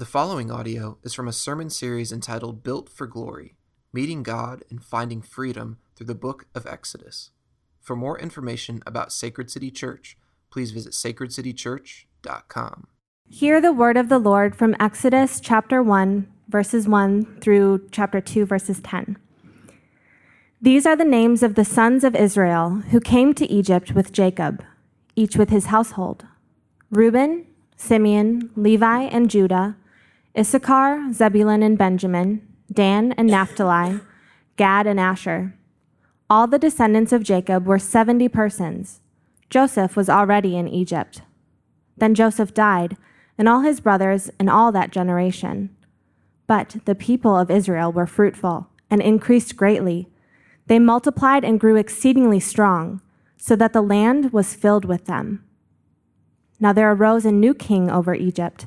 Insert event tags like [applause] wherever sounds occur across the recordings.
The following audio is from a sermon series entitled Built for Glory Meeting God and Finding Freedom Through the Book of Exodus. For more information about Sacred City Church, please visit sacredcitychurch.com. Hear the word of the Lord from Exodus chapter 1, verses 1 through chapter 2, verses 10. These are the names of the sons of Israel who came to Egypt with Jacob, each with his household Reuben, Simeon, Levi, and Judah Issachar, Zebulun, and Benjamin, Dan and Naphtali, Gad and Asher. All the descendants of Jacob were 70 persons. Joseph was already in Egypt. Then Joseph died, and all his brothers and all that generation. But the people of Israel were fruitful and increased greatly. They multiplied and grew exceedingly strong, so that the land was filled with them. Now there arose a new king over Egypt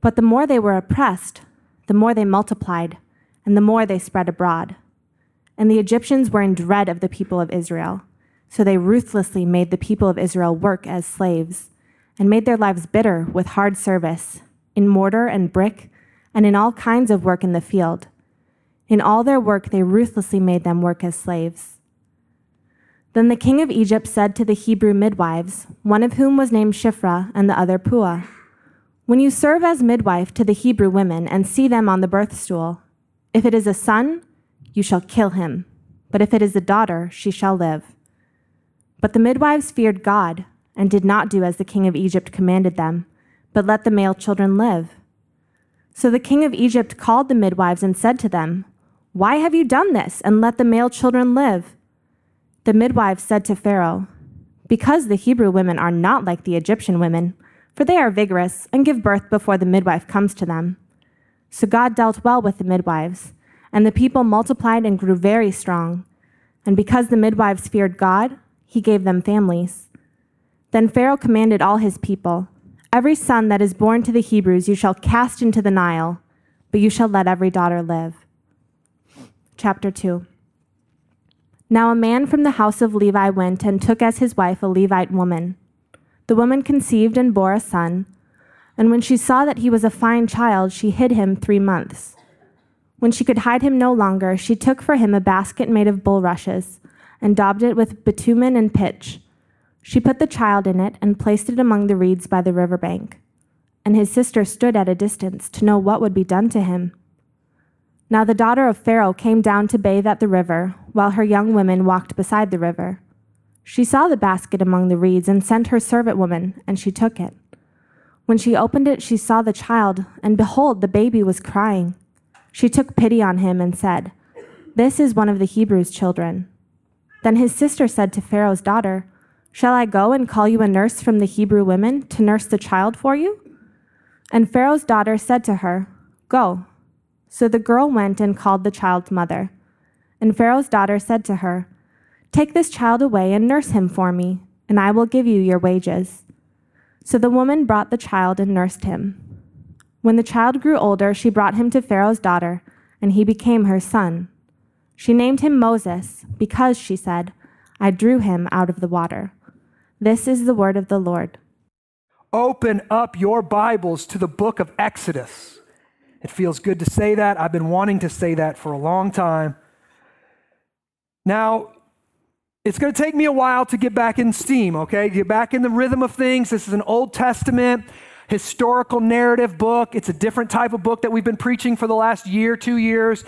but the more they were oppressed, the more they multiplied, and the more they spread abroad. And the Egyptians were in dread of the people of Israel, so they ruthlessly made the people of Israel work as slaves, and made their lives bitter with hard service, in mortar and brick, and in all kinds of work in the field. In all their work, they ruthlessly made them work as slaves. Then the king of Egypt said to the Hebrew midwives, one of whom was named Shiphrah and the other Puah, when you serve as midwife to the Hebrew women and see them on the birth stool, if it is a son, you shall kill him, but if it is a daughter, she shall live. But the midwives feared God and did not do as the king of Egypt commanded them, but let the male children live. So the king of Egypt called the midwives and said to them, Why have you done this and let the male children live? The midwives said to Pharaoh, Because the Hebrew women are not like the Egyptian women for they are vigorous and give birth before the midwife comes to them. So God dealt well with the midwives, and the people multiplied and grew very strong. And because the midwives feared God, he gave them families. Then Pharaoh commanded all his people Every son that is born to the Hebrews you shall cast into the Nile, but you shall let every daughter live. Chapter 2 Now a man from the house of Levi went and took as his wife a Levite woman the woman conceived and bore a son, and when she saw that he was a fine child, she hid him three months. When she could hide him no longer, she took for him a basket made of bulrushes and daubed it with bitumen and pitch. She put the child in it and placed it among the reeds by the river bank. And his sister stood at a distance to know what would be done to him. Now the daughter of Pharaoh came down to bathe at the river, while her young women walked beside the river. She saw the basket among the reeds and sent her servant woman, and she took it. When she opened it, she saw the child, and behold, the baby was crying. She took pity on him and said, This is one of the Hebrews' children. Then his sister said to Pharaoh's daughter, Shall I go and call you a nurse from the Hebrew women to nurse the child for you? And Pharaoh's daughter said to her, Go. So the girl went and called the child's mother. And Pharaoh's daughter said to her, Take this child away and nurse him for me, and I will give you your wages. So the woman brought the child and nursed him. When the child grew older, she brought him to Pharaoh's daughter, and he became her son. She named him Moses, because, she said, I drew him out of the water. This is the word of the Lord. Open up your Bibles to the book of Exodus. It feels good to say that. I've been wanting to say that for a long time. Now, it's going to take me a while to get back in steam, okay? Get back in the rhythm of things. This is an Old Testament historical narrative book. It's a different type of book that we've been preaching for the last year, two years.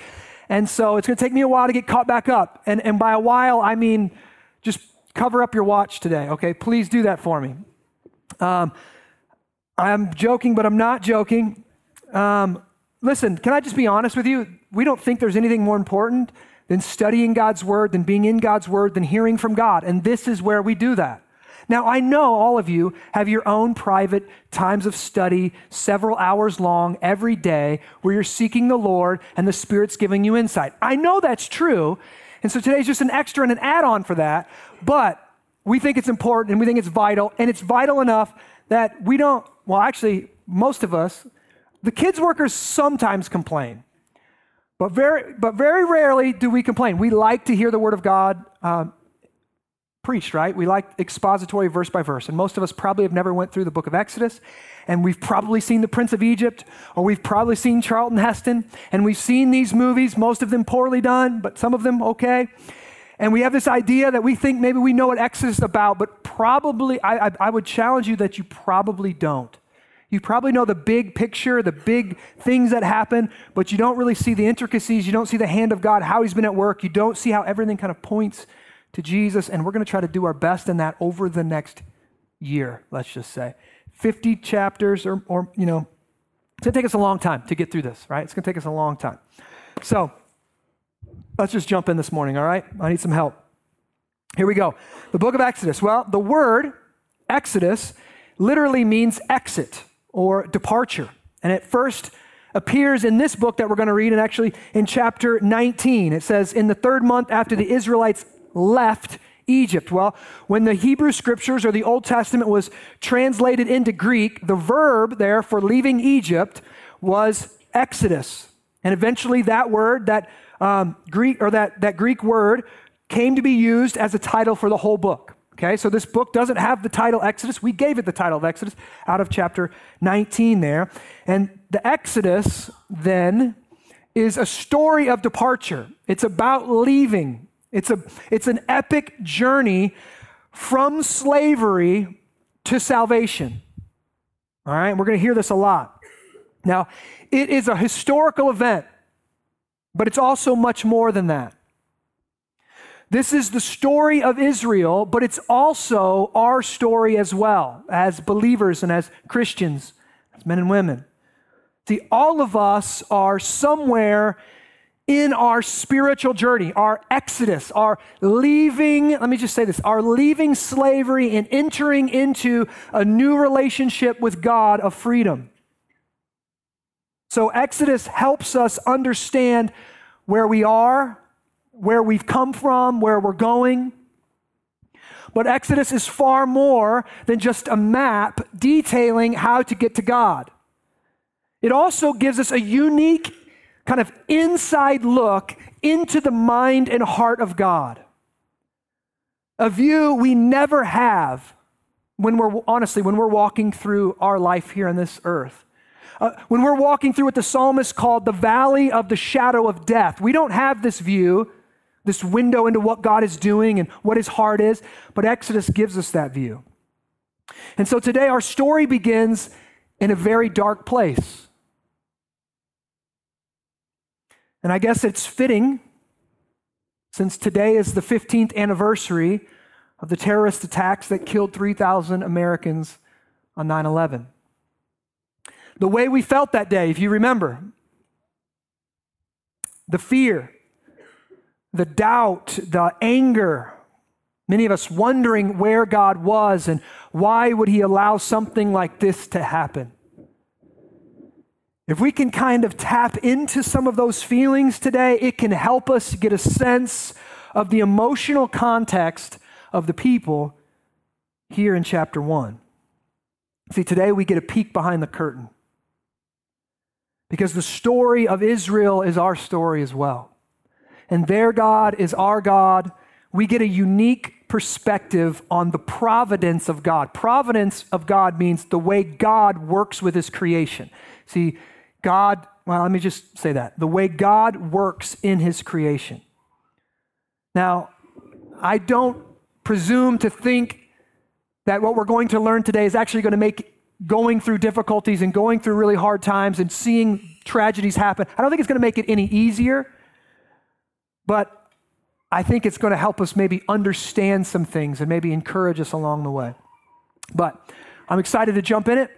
And so it's going to take me a while to get caught back up. And, and by a while, I mean just cover up your watch today, okay? Please do that for me. Um, I'm joking, but I'm not joking. Um, listen, can I just be honest with you? We don't think there's anything more important than studying God's word, than being in God's word, than hearing from God. And this is where we do that. Now, I know all of you have your own private times of study, several hours long every day, where you're seeking the Lord and the Spirit's giving you insight. I know that's true. And so today's just an extra and an add on for that. But we think it's important and we think it's vital. And it's vital enough that we don't, well, actually, most of us, the kids' workers sometimes complain. But very, but very rarely do we complain. We like to hear the Word of God um, preached, right? We like expository verse by verse. And most of us probably have never went through the book of Exodus. And we've probably seen The Prince of Egypt, or we've probably seen Charlton Heston. And we've seen these movies, most of them poorly done, but some of them okay. And we have this idea that we think maybe we know what Exodus is about, but probably, I, I, I would challenge you that you probably don't. You probably know the big picture, the big things that happen, but you don't really see the intricacies. You don't see the hand of God, how He's been at work. You don't see how everything kind of points to Jesus, and we're going to try to do our best in that over the next year, let's just say. 50 chapters, or, or you know, it's going to take us a long time to get through this, right? It's going to take us a long time. So let's just jump in this morning, all right? I need some help. Here we go. The book of Exodus. Well, the word Exodus literally means exit or departure. And it first appears in this book that we're going to read, and actually in chapter 19. It says, In the third month after the Israelites left Egypt. Well, when the Hebrew scriptures or the Old Testament was translated into Greek, the verb there for leaving Egypt was exodus. And eventually that word, that um, Greek or that, that Greek word came to be used as a title for the whole book. Okay, so this book doesn't have the title Exodus. We gave it the title of Exodus out of chapter 19 there. And the Exodus then is a story of departure. It's about leaving it's, a, it's an epic journey from slavery to salvation. All right, we're going to hear this a lot. Now, it is a historical event, but it's also much more than that. This is the story of Israel, but it's also our story as well, as believers and as Christians, as men and women. See, all of us are somewhere in our spiritual journey, our exodus, our leaving, let me just say this, our leaving slavery and entering into a new relationship with God of freedom. So, Exodus helps us understand where we are, where we've come from, where we're going. But Exodus is far more than just a map detailing how to get to God. It also gives us a unique kind of inside look into the mind and heart of God. A view we never have when we're, honestly, when we're walking through our life here on this earth. Uh, when we're walking through what the psalmist called the valley of the shadow of death, we don't have this view, this window into what God is doing and what his heart is, but Exodus gives us that view. And so today our story begins in a very dark place. And I guess it's fitting, since today is the 15th anniversary of the terrorist attacks that killed 3,000 Americans on 9 11. The way we felt that day, if you remember, the fear, the doubt, the anger, many of us wondering where God was and why would he allow something like this to happen. If we can kind of tap into some of those feelings today, it can help us get a sense of the emotional context of the people here in chapter 1. See, today we get a peek behind the curtain because the story of Israel is our story as well. And their God is our God. We get a unique perspective on the providence of God. Providence of God means the way God works with his creation. See, God, well, let me just say that the way God works in his creation. Now, I don't presume to think that what we're going to learn today is actually going to make going through difficulties and going through really hard times and seeing tragedies happen. I don't think it's going to make it any easier, but I think it's going to help us maybe understand some things and maybe encourage us along the way. But I'm excited to jump in it,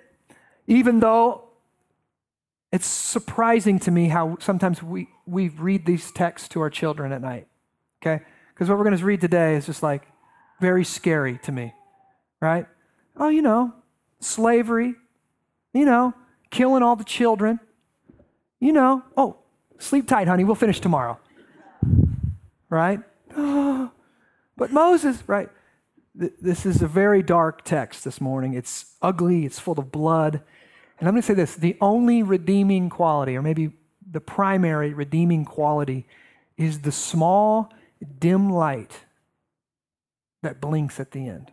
even though it's surprising to me how sometimes we, we read these texts to our children at night, okay? Because what we're going to read today is just like very scary to me, right? Oh, you know, slavery, you know, killing all the children, you know, oh, sleep tight, honey, we'll finish tomorrow, right? [gasps] but Moses, right? This is a very dark text this morning. It's ugly, it's full of blood. And I'm going to say this the only redeeming quality, or maybe the primary redeeming quality, is the small, dim light that blinks at the end.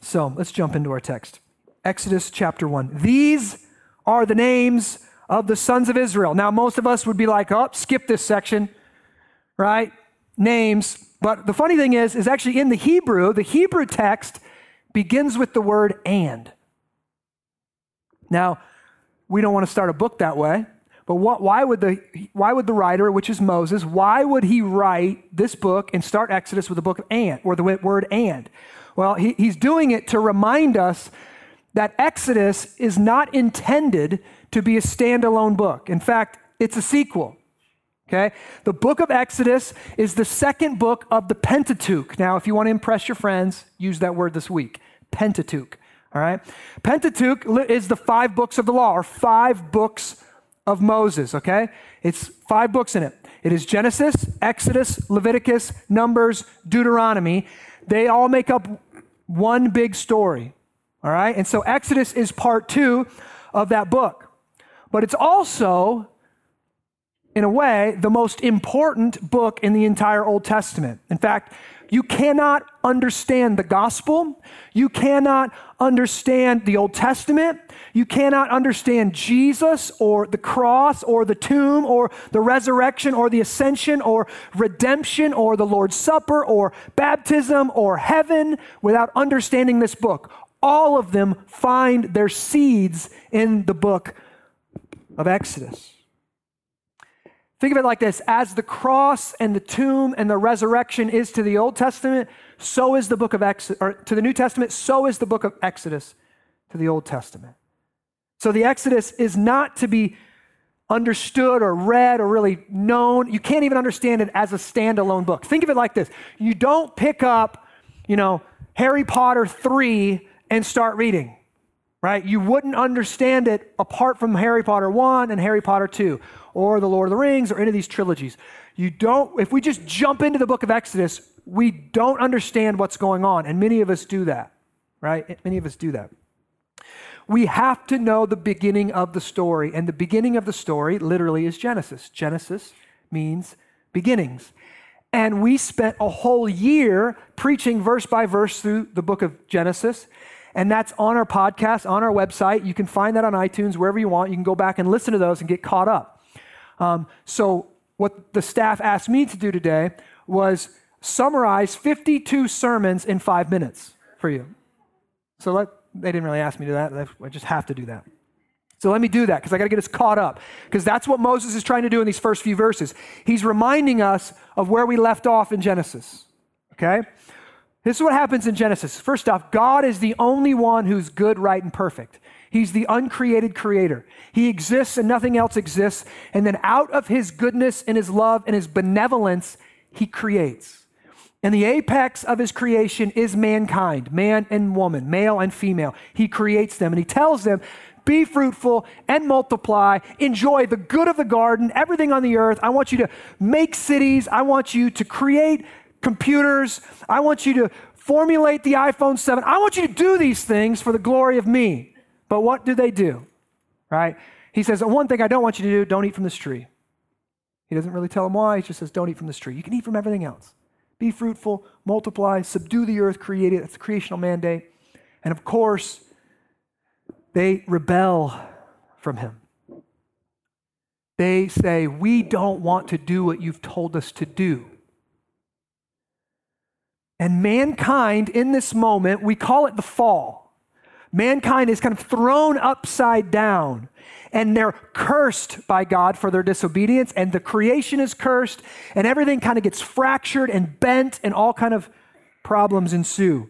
So let's jump into our text. Exodus chapter 1. These are the names of the sons of Israel. Now, most of us would be like, oh, skip this section, right? Names. But the funny thing is, is actually in the Hebrew, the Hebrew text begins with the word and. Now, we don't want to start a book that way, but what, why, would the, why would the writer, which is Moses, why would he write this book and start Exodus with the book of and, or the word and? Well, he, he's doing it to remind us that Exodus is not intended to be a standalone book. In fact, it's a sequel. Okay? The book of Exodus is the second book of the Pentateuch. Now, if you want to impress your friends, use that word this week Pentateuch. All right? Pentateuch is the five books of the law, or five books of Moses. Okay? It's five books in it. It is Genesis, Exodus, Leviticus, Numbers, Deuteronomy. They all make up one big story. All right? And so Exodus is part two of that book. But it's also in a way, the most important book in the entire Old Testament. In fact, you cannot understand the gospel. You cannot understand the Old Testament. You cannot understand Jesus or the cross or the tomb or the resurrection or the ascension or redemption or the Lord's Supper or baptism or heaven without understanding this book. All of them find their seeds in the book of Exodus. Think of it like this as the cross and the tomb and the resurrection is to the Old Testament, so is the book of Exodus, or to the New Testament, so is the book of Exodus to the Old Testament. So the Exodus is not to be understood or read or really known. You can't even understand it as a standalone book. Think of it like this you don't pick up, you know, Harry Potter 3 and start reading right? You wouldn't understand it apart from Harry Potter 1 and Harry Potter 2 or The Lord of the Rings or any of these trilogies. You don't, if we just jump into the book of Exodus, we don't understand what's going on. And many of us do that, right? Many of us do that. We have to know the beginning of the story. And the beginning of the story literally is Genesis. Genesis means beginnings. And we spent a whole year preaching verse by verse through the book of Genesis. And that's on our podcast, on our website. You can find that on iTunes, wherever you want. You can go back and listen to those and get caught up. Um, so, what the staff asked me to do today was summarize 52 sermons in five minutes for you. So, let, they didn't really ask me to do that. I just have to do that. So let me do that because I got to get us caught up. Because that's what Moses is trying to do in these first few verses. He's reminding us of where we left off in Genesis. Okay? This is what happens in Genesis. First off, God is the only one who's good, right, and perfect. He's the uncreated creator. He exists and nothing else exists. And then out of his goodness and his love and his benevolence, he creates. And the apex of his creation is mankind, man and woman, male and female. He creates them and he tells them, be fruitful and multiply, enjoy the good of the garden, everything on the earth. I want you to make cities. I want you to create computers. I want you to formulate the iPhone 7. I want you to do these things for the glory of me. But what do they do? Right? He says, One thing I don't want you to do, don't eat from this tree. He doesn't really tell them why. He just says, Don't eat from this tree. You can eat from everything else. Be fruitful, multiply, subdue the earth, create it. That's the creational mandate. And of course, they rebel from him. They say, We don't want to do what you've told us to do. And mankind in this moment, we call it the fall. Mankind is kind of thrown upside down and they're cursed by God for their disobedience and the creation is cursed and everything kind of gets fractured and bent and all kind of problems ensue.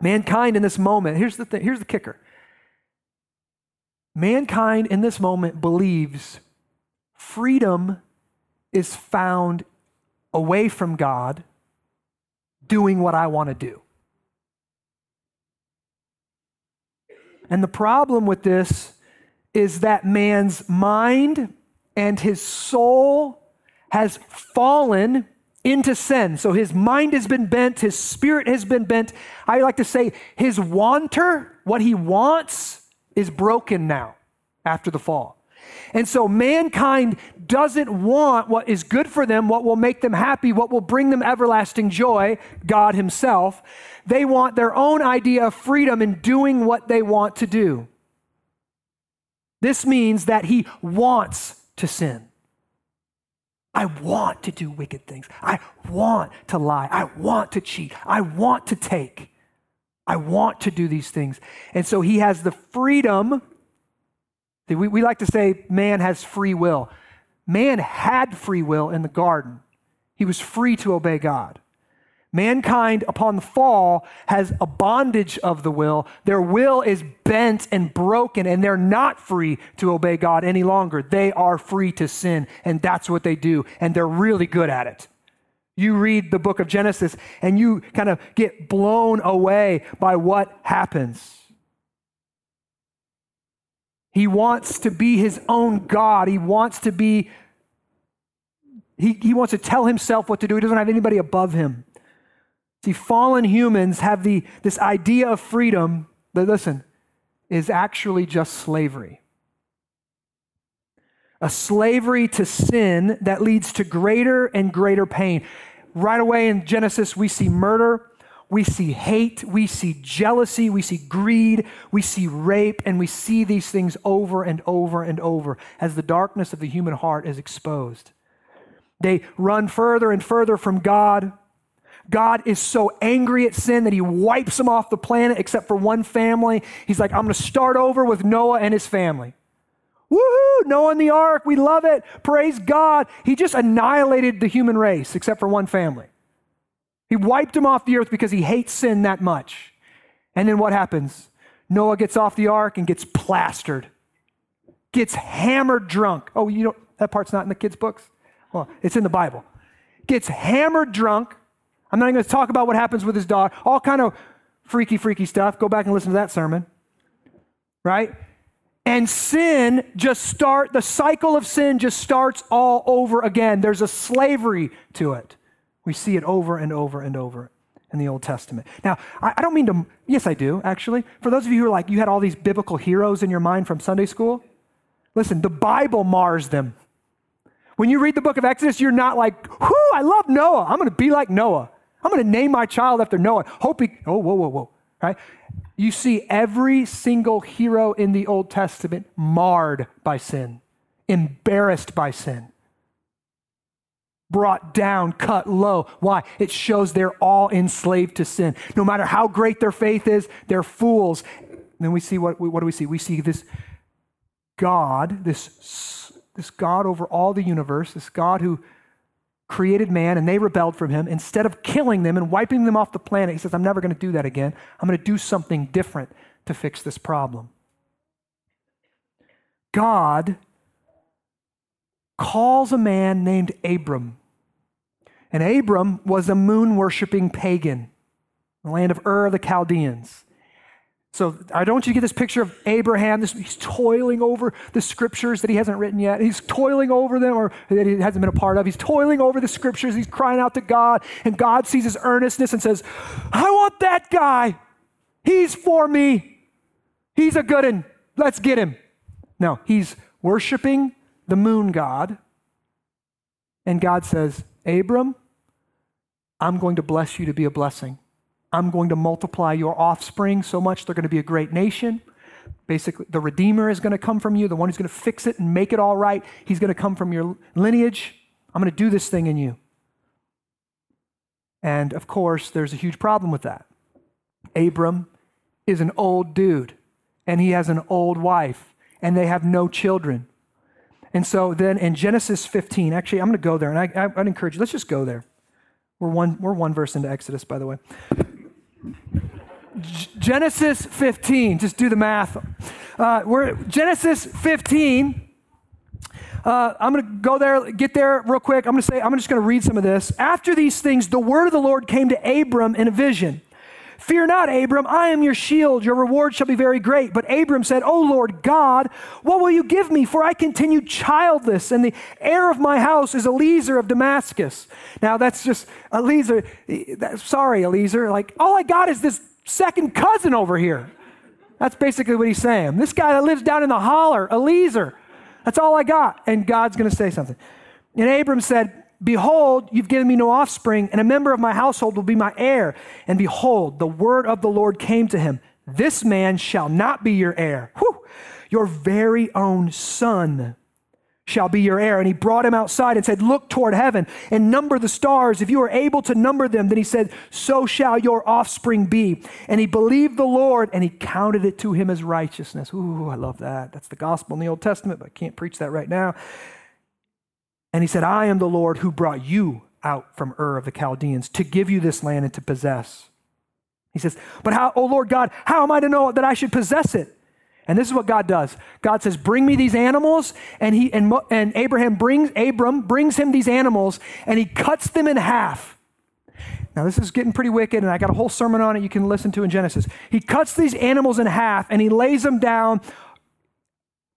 Mankind in this moment, here's the thing, here's the kicker. Mankind in this moment believes freedom is found away from God doing what I want to do. And the problem with this is that man's mind and his soul has fallen into sin. So his mind has been bent, his spirit has been bent. I like to say his wanter, what he wants, is broken now after the fall. And so mankind doesn't want what is good for them, what will make them happy, what will bring them everlasting joy, God Himself. They want their own idea of freedom in doing what they want to do. This means that He wants to sin. I want to do wicked things. I want to lie. I want to cheat. I want to take. I want to do these things. And so he has the freedom we, we like to say man has free will. Man had free will in the garden, he was free to obey God. Mankind, upon the fall, has a bondage of the will. Their will is bent and broken, and they're not free to obey God any longer. They are free to sin, and that's what they do, and they're really good at it. You read the book of Genesis, and you kind of get blown away by what happens. He wants to be his own God. He wants to be, he, he wants to tell himself what to do. He doesn't have anybody above him. See, fallen humans have the, this idea of freedom that, listen, is actually just slavery. A slavery to sin that leads to greater and greater pain. Right away in Genesis, we see murder, we see hate, we see jealousy, we see greed, we see rape, and we see these things over and over and over as the darkness of the human heart is exposed. They run further and further from God. God is so angry at sin that he wipes them off the planet except for one family. He's like, I'm going to start over with Noah and his family. Woohoo! Noah and the ark, we love it. Praise God. He just annihilated the human race except for one family. He wiped them off the earth because he hates sin that much. And then what happens? Noah gets off the ark and gets plastered, gets hammered drunk. Oh, you don't, that part's not in the kids' books? Well, it's in the Bible. Gets hammered drunk. I'm not even going to talk about what happens with his dog. All kind of freaky, freaky stuff. Go back and listen to that sermon. Right? And sin just start, the cycle of sin just starts all over again. There's a slavery to it. We see it over and over and over in the Old Testament. Now, I, I don't mean to, yes, I do, actually. For those of you who are like, you had all these biblical heroes in your mind from Sunday school, listen, the Bible mars them. When you read the book of Exodus, you're not like, whoo, I love Noah. I'm going to be like Noah. I'm going to name my child after Noah. Hope he, oh, whoa, whoa, whoa, right? You see every single hero in the Old Testament marred by sin, embarrassed by sin brought down, cut low. Why? It shows they're all enslaved to sin. No matter how great their faith is, they're fools. And then we see what, what do we see? We see this God, this, this God over all the universe, this God who created man and they rebelled from him. Instead of killing them and wiping them off the planet, he says, I'm never going to do that again. I'm going to do something different to fix this problem. God calls a man named Abram and Abram was a moon worshiping pagan, in the land of Ur the Chaldeans. So I don't want you to get this picture of Abraham. This, he's toiling over the scriptures that he hasn't written yet. He's toiling over them, or that he hasn't been a part of. He's toiling over the scriptures. He's crying out to God, and God sees his earnestness and says, "I want that guy. He's for me. He's a good one. Let's get him." Now, he's worshiping the moon god, and God says, "Abram, I'm going to bless you to be a blessing. I'm going to multiply your offspring so much they're going to be a great nation. Basically, the Redeemer is going to come from you, the one who's going to fix it and make it all right. He's going to come from your lineage. I'm going to do this thing in you. And of course, there's a huge problem with that. Abram is an old dude, and he has an old wife, and they have no children. And so then in Genesis 15, actually, I'm going to go there, and I, I, I'd encourage you, let's just go there. We're one, we're one verse into Exodus, by the way. Genesis 15, just do the math. Uh, we're Genesis 15. Uh, I'm going to go there, get there real quick. I'm going to say, I'm just going to read some of this. After these things, the word of the Lord came to Abram in a vision. Fear not, Abram, I am your shield. Your reward shall be very great. But Abram said, O Lord God, what will you give me? For I continue childless, and the heir of my house is Eliezer of Damascus. Now, that's just Eliezer. Sorry, Eliezer. Like, all I got is this second cousin over here. That's basically what he's saying. This guy that lives down in the holler, Eliezer. That's all I got. And God's going to say something. And Abram said, Behold, you've given me no offspring, and a member of my household will be my heir. And behold, the word of the Lord came to him This man shall not be your heir. Whew! Your very own son shall be your heir. And he brought him outside and said, Look toward heaven and number the stars. If you are able to number them, then he said, So shall your offspring be. And he believed the Lord and he counted it to him as righteousness. Ooh, I love that. That's the gospel in the Old Testament, but I can't preach that right now. And he said, I am the Lord who brought you out from Ur of the Chaldeans to give you this land and to possess. He says, But how, oh Lord God, how am I to know that I should possess it? And this is what God does. God says, "Bring me these animals," and he and, and Abraham brings Abram brings him these animals, and he cuts them in half. Now this is getting pretty wicked, and I got a whole sermon on it you can listen to in Genesis. He cuts these animals in half, and he lays them down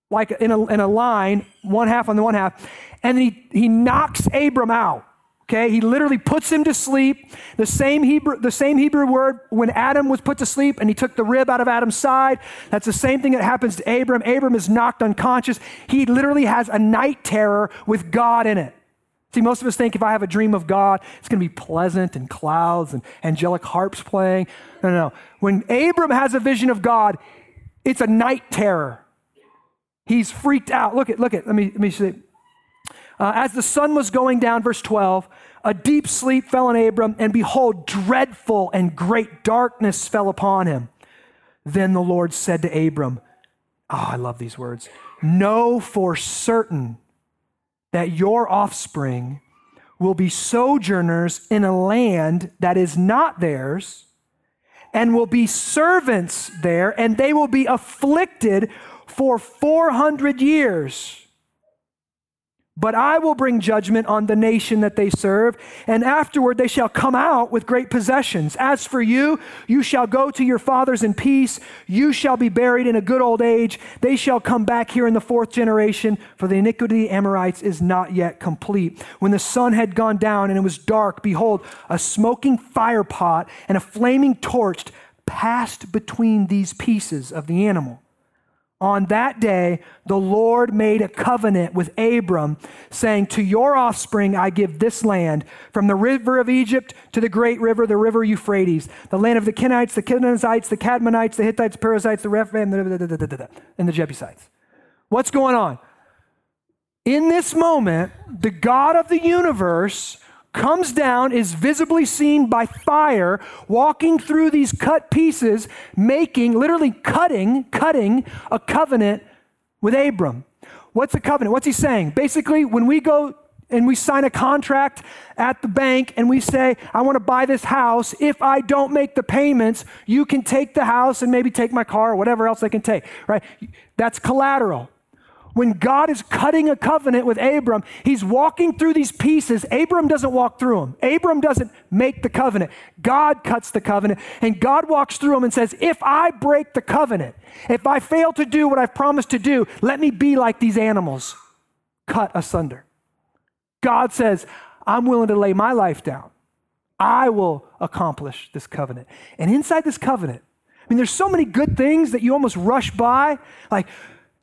like in a, in a line, one half on the one half, and he he knocks Abram out. Okay, he literally puts him to sleep. The same Hebrew, the same Hebrew word when Adam was put to sleep and he took the rib out of Adam's side. That's the same thing that happens to Abram. Abram is knocked unconscious. He literally has a night terror with God in it. See, most of us think if I have a dream of God, it's going to be pleasant and clouds and angelic harps playing. No, no, no. When Abram has a vision of God, it's a night terror. He's freaked out. Look at, look at, let me, let me see. Uh, as the sun was going down, verse 12, a deep sleep fell on Abram, and behold, dreadful and great darkness fell upon him. Then the Lord said to Abram, Oh, I love these words. Know for certain that your offspring will be sojourners in a land that is not theirs, and will be servants there, and they will be afflicted for 400 years. But I will bring judgment on the nation that they serve, and afterward they shall come out with great possessions. As for you, you shall go to your fathers in peace. You shall be buried in a good old age. They shall come back here in the fourth generation, for the iniquity of the Amorites is not yet complete. When the sun had gone down and it was dark, behold, a smoking fire pot and a flaming torch passed between these pieces of the animal. On that day, the Lord made a covenant with Abram, saying, To your offspring I give this land, from the river of Egypt to the great river, the river Euphrates, the land of the Kenites, the Kenizzites, the Kadmonites, the Hittites, the Perizzites, the Rephaim, and the Jebusites. What's going on? In this moment, the God of the universe comes down, is visibly seen by fire, walking through these cut pieces, making, literally cutting, cutting a covenant with Abram. What's a covenant? What's he saying? Basically, when we go and we sign a contract at the bank and we say, I want to buy this house. If I don't make the payments, you can take the house and maybe take my car or whatever else they can take, right? That's collateral. When God is cutting a covenant with Abram, he's walking through these pieces. Abram doesn't walk through them. Abram doesn't make the covenant. God cuts the covenant, and God walks through them and says, If I break the covenant, if I fail to do what I've promised to do, let me be like these animals, cut asunder. God says, I'm willing to lay my life down. I will accomplish this covenant. And inside this covenant, I mean, there's so many good things that you almost rush by. Like,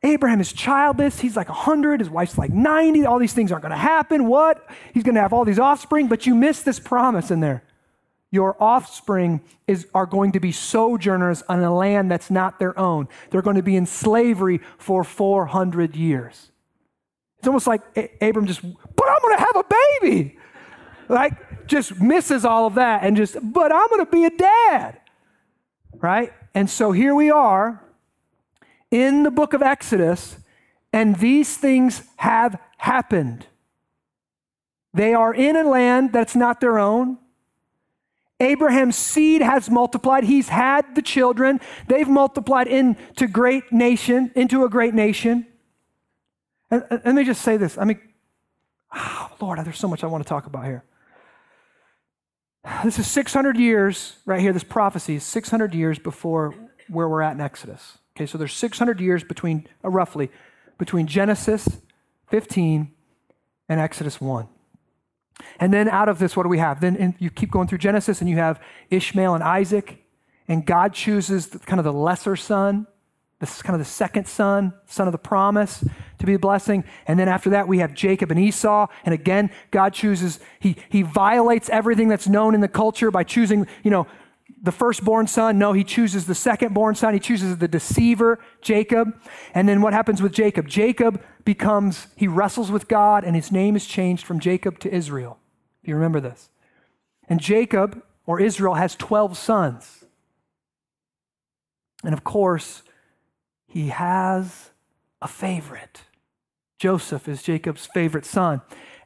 Abraham is childless. He's like 100. His wife's like 90. All these things aren't going to happen. What? He's going to have all these offspring, but you miss this promise in there. Your offspring is, are going to be sojourners on a land that's not their own. They're going to be in slavery for 400 years. It's almost like Abram just, but I'm going to have a baby. Like, just misses all of that and just, but I'm going to be a dad. Right? And so here we are in the book of Exodus, and these things have happened. They are in a land that's not their own. Abraham's seed has multiplied. He's had the children. They've multiplied into great nation, into a great nation. And, and let me just say this. I mean, oh, Lord, there's so much I want to talk about here. This is 600 years, right here, this prophecy is 600 years before where we're at in Exodus. Okay, so there's 600 years between, uh, roughly, between Genesis 15 and Exodus 1. And then out of this, what do we have? Then you keep going through Genesis and you have Ishmael and Isaac, and God chooses the, kind of the lesser son, this is kind of the second son, son of the promise, to be a blessing. And then after that, we have Jacob and Esau. And again, God chooses, he, he violates everything that's known in the culture by choosing, you know, the firstborn son. No, he chooses the secondborn son. He chooses the deceiver, Jacob. And then what happens with Jacob? Jacob becomes, he wrestles with God, and his name is changed from Jacob to Israel. If you remember this. And Jacob, or Israel, has 12 sons. And of course, he has a favorite. Joseph is Jacob's favorite son.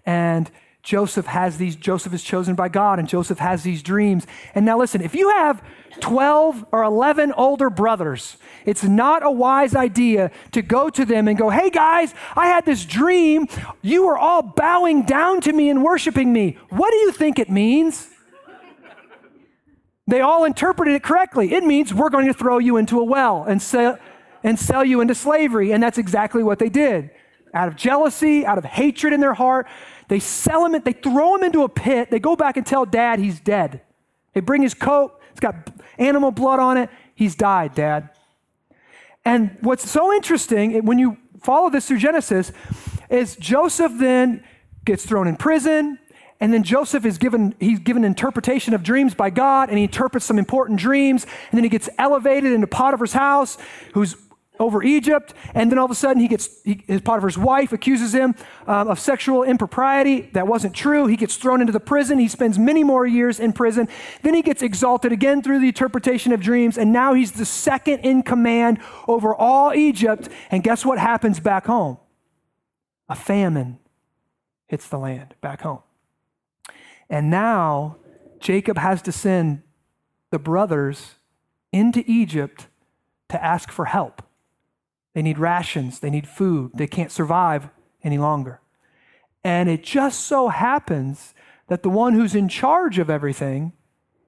And Joseph has these, Joseph is chosen by God, and Joseph has these dreams. And now listen, if you have 12 or 11 older brothers, it's not a wise idea to go to them and go, hey guys, I had this dream. You are all bowing down to me and worshiping me. What do you think it means? They all interpreted it correctly. It means we're going to throw you into a well and sell, and sell you into slavery. And that's exactly what they did. Out of jealousy, out of hatred in their heart, they sell him, they throw him into a pit. They go back and tell dad he's dead. They bring his coat, it's got animal blood on it. He's died, dad. And what's so interesting when you follow this through Genesis is Joseph then gets thrown in prison. And then Joseph is given, he's given interpretation of dreams by God, and he interprets some important dreams. And then he gets elevated into Potiphar's house, who's over Egypt, and then all of a sudden he gets he, his Potiphar's wife accuses him um, of sexual impropriety. That wasn't true. He gets thrown into the prison. He spends many more years in prison. Then he gets exalted again through the interpretation of dreams, and now he's the second in command over all Egypt. And guess what happens back home? A famine hits the land back home. And now Jacob has to send the brothers into Egypt to ask for help. They need rations, they need food, they can't survive any longer. And it just so happens that the one who's in charge of everything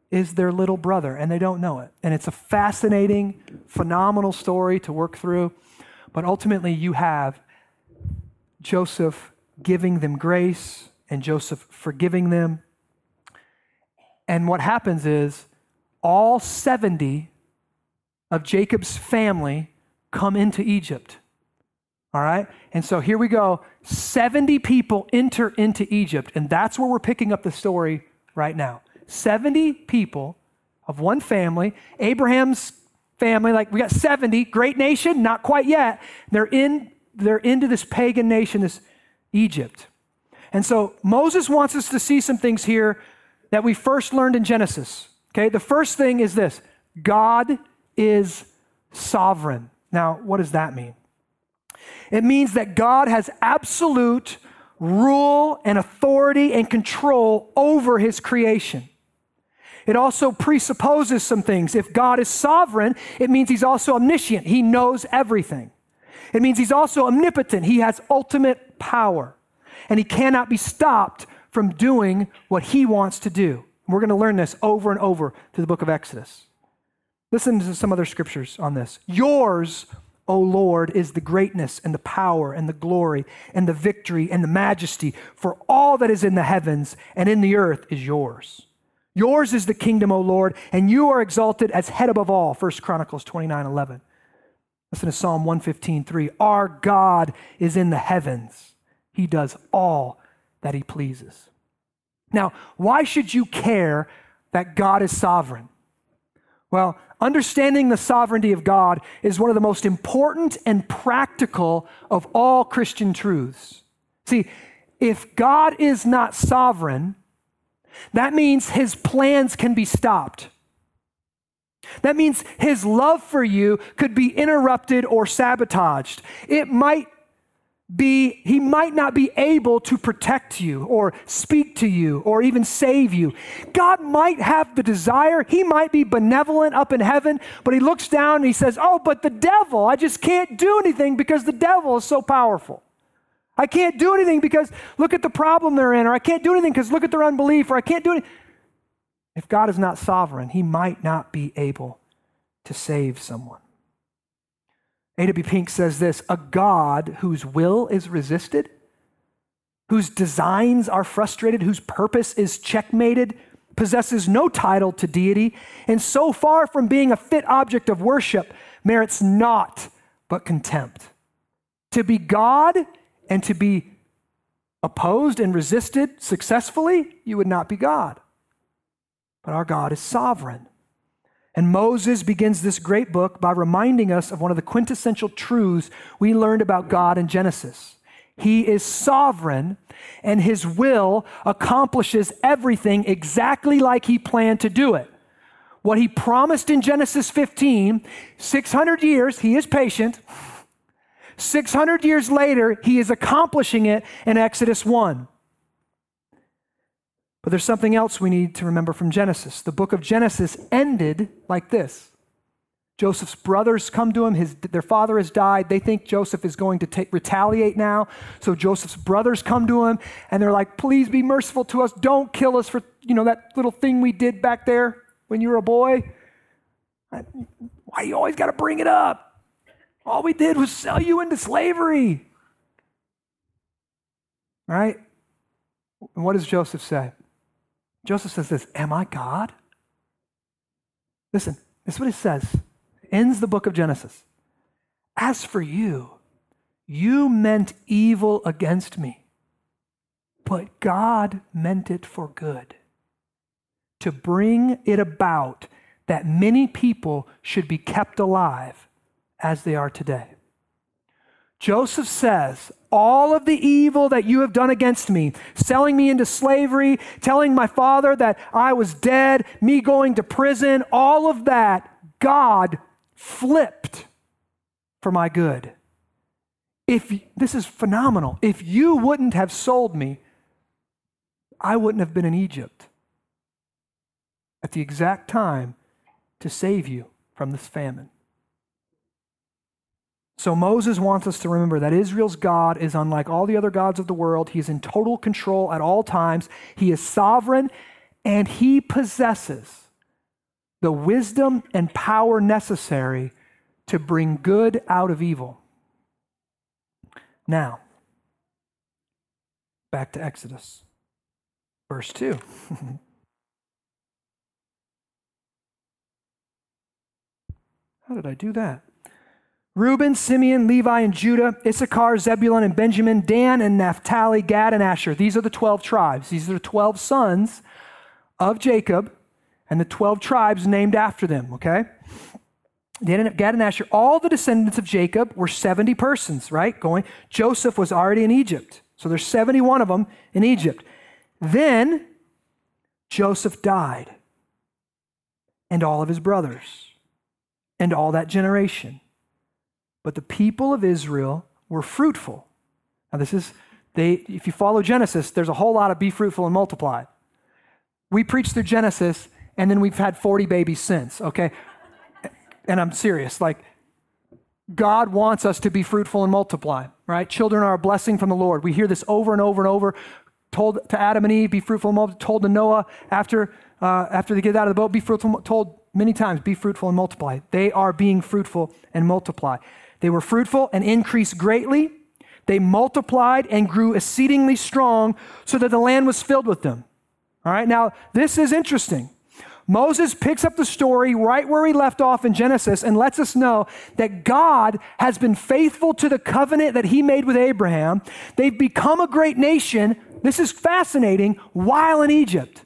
is their little brother, and they don't know it. And it's a fascinating, phenomenal story to work through. But ultimately, you have Joseph giving them grace and Joseph forgiving them. And what happens is all 70 of Jacob's family come into Egypt. All right? And so here we go. 70 people enter into Egypt, and that's where we're picking up the story right now. 70 people of one family, Abraham's family, like we got 70, great nation, not quite yet. They're in they're into this pagan nation, this Egypt. And so Moses wants us to see some things here that we first learned in Genesis. Okay? The first thing is this God is sovereign. Now, what does that mean? It means that God has absolute rule and authority and control over his creation. It also presupposes some things. If God is sovereign, it means he's also omniscient. He knows everything. It means he's also omnipotent. He has ultimate power. And he cannot be stopped from doing what he wants to do. We're going to learn this over and over through the book of Exodus. Listen to some other scriptures on this. Yours, O Lord, is the greatness and the power and the glory and the victory and the majesty, for all that is in the heavens and in the earth is yours. Yours is the kingdom, O Lord, and you are exalted as head above all. 1 Chronicles 29 11. Listen to Psalm 115 3. Our God is in the heavens, he does all that he pleases. Now, why should you care that God is sovereign? Well, understanding the sovereignty of God is one of the most important and practical of all Christian truths. See, if God is not sovereign, that means his plans can be stopped. That means his love for you could be interrupted or sabotaged. It might be, he might not be able to protect you or speak to you or even save you. God might have the desire, he might be benevolent up in heaven, but he looks down and he says, Oh, but the devil, I just can't do anything because the devil is so powerful. I can't do anything because look at the problem they're in, or I can't do anything because look at their unbelief, or I can't do anything. If God is not sovereign, he might not be able to save someone. A.W. Pink says this a God whose will is resisted, whose designs are frustrated, whose purpose is checkmated, possesses no title to deity, and so far from being a fit object of worship, merits naught but contempt. To be God and to be opposed and resisted successfully, you would not be God. But our God is sovereign. And Moses begins this great book by reminding us of one of the quintessential truths we learned about God in Genesis. He is sovereign, and his will accomplishes everything exactly like he planned to do it. What he promised in Genesis 15, 600 years, he is patient. 600 years later, he is accomplishing it in Exodus 1. But there's something else we need to remember from Genesis. The book of Genesis ended like this Joseph's brothers come to him. His, their father has died. They think Joseph is going to retaliate now. So Joseph's brothers come to him and they're like, please be merciful to us. Don't kill us for, you know, that little thing we did back there when you were a boy. Why you always got to bring it up? All we did was sell you into slavery. Right? And what does Joseph say? Joseph says this Am I God? Listen, this is what it says. Ends the book of Genesis. As for you, you meant evil against me, but God meant it for good, to bring it about that many people should be kept alive as they are today. Joseph says, All of the evil that you have done against me, selling me into slavery, telling my father that I was dead, me going to prison, all of that, God flipped for my good. If this is phenomenal. If you wouldn't have sold me, I wouldn't have been in Egypt at the exact time to save you from this famine. So Moses wants us to remember that Israel's God is unlike all the other gods of the world. He is in total control at all times. He is sovereign and he possesses the wisdom and power necessary to bring good out of evil. Now, back to Exodus, verse 2. [laughs] How did I do that? Reuben, Simeon, Levi, and Judah, Issachar, Zebulun, and Benjamin, Dan, and Naphtali, Gad, and Asher. These are the 12 tribes. These are the 12 sons of Jacob and the 12 tribes named after them, okay? Dan, and Gad, and Asher, all the descendants of Jacob were 70 persons, right? Going. Joseph was already in Egypt. So there's 71 of them in Egypt. Then Joseph died, and all of his brothers, and all that generation. But the people of Israel were fruitful. Now, this is, they, if you follow Genesis, there's a whole lot of be fruitful and multiply. We preached through Genesis, and then we've had 40 babies since, okay? And I'm serious. Like, God wants us to be fruitful and multiply, right? Children are a blessing from the Lord. We hear this over and over and over. Told to Adam and Eve, be fruitful and multiply. Told to Noah after, uh, after they get out of the boat, be fruitful. Told many times, be fruitful and multiply. They are being fruitful and multiply. They were fruitful and increased greatly. They multiplied and grew exceedingly strong so that the land was filled with them. All right, now this is interesting. Moses picks up the story right where he left off in Genesis and lets us know that God has been faithful to the covenant that he made with Abraham. They've become a great nation. This is fascinating while in Egypt.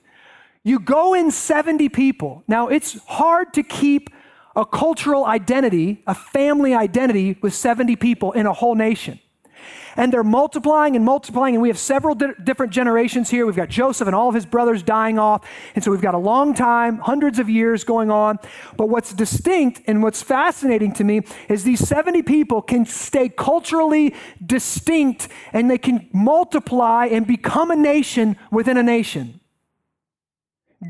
You go in 70 people. Now, it's hard to keep a cultural identity, a family identity with 70 people in a whole nation. And they're multiplying and multiplying, and we have several di- different generations here. We've got Joseph and all of his brothers dying off. And so we've got a long time, hundreds of years going on. But what's distinct and what's fascinating to me is these 70 people can stay culturally distinct and they can multiply and become a nation within a nation.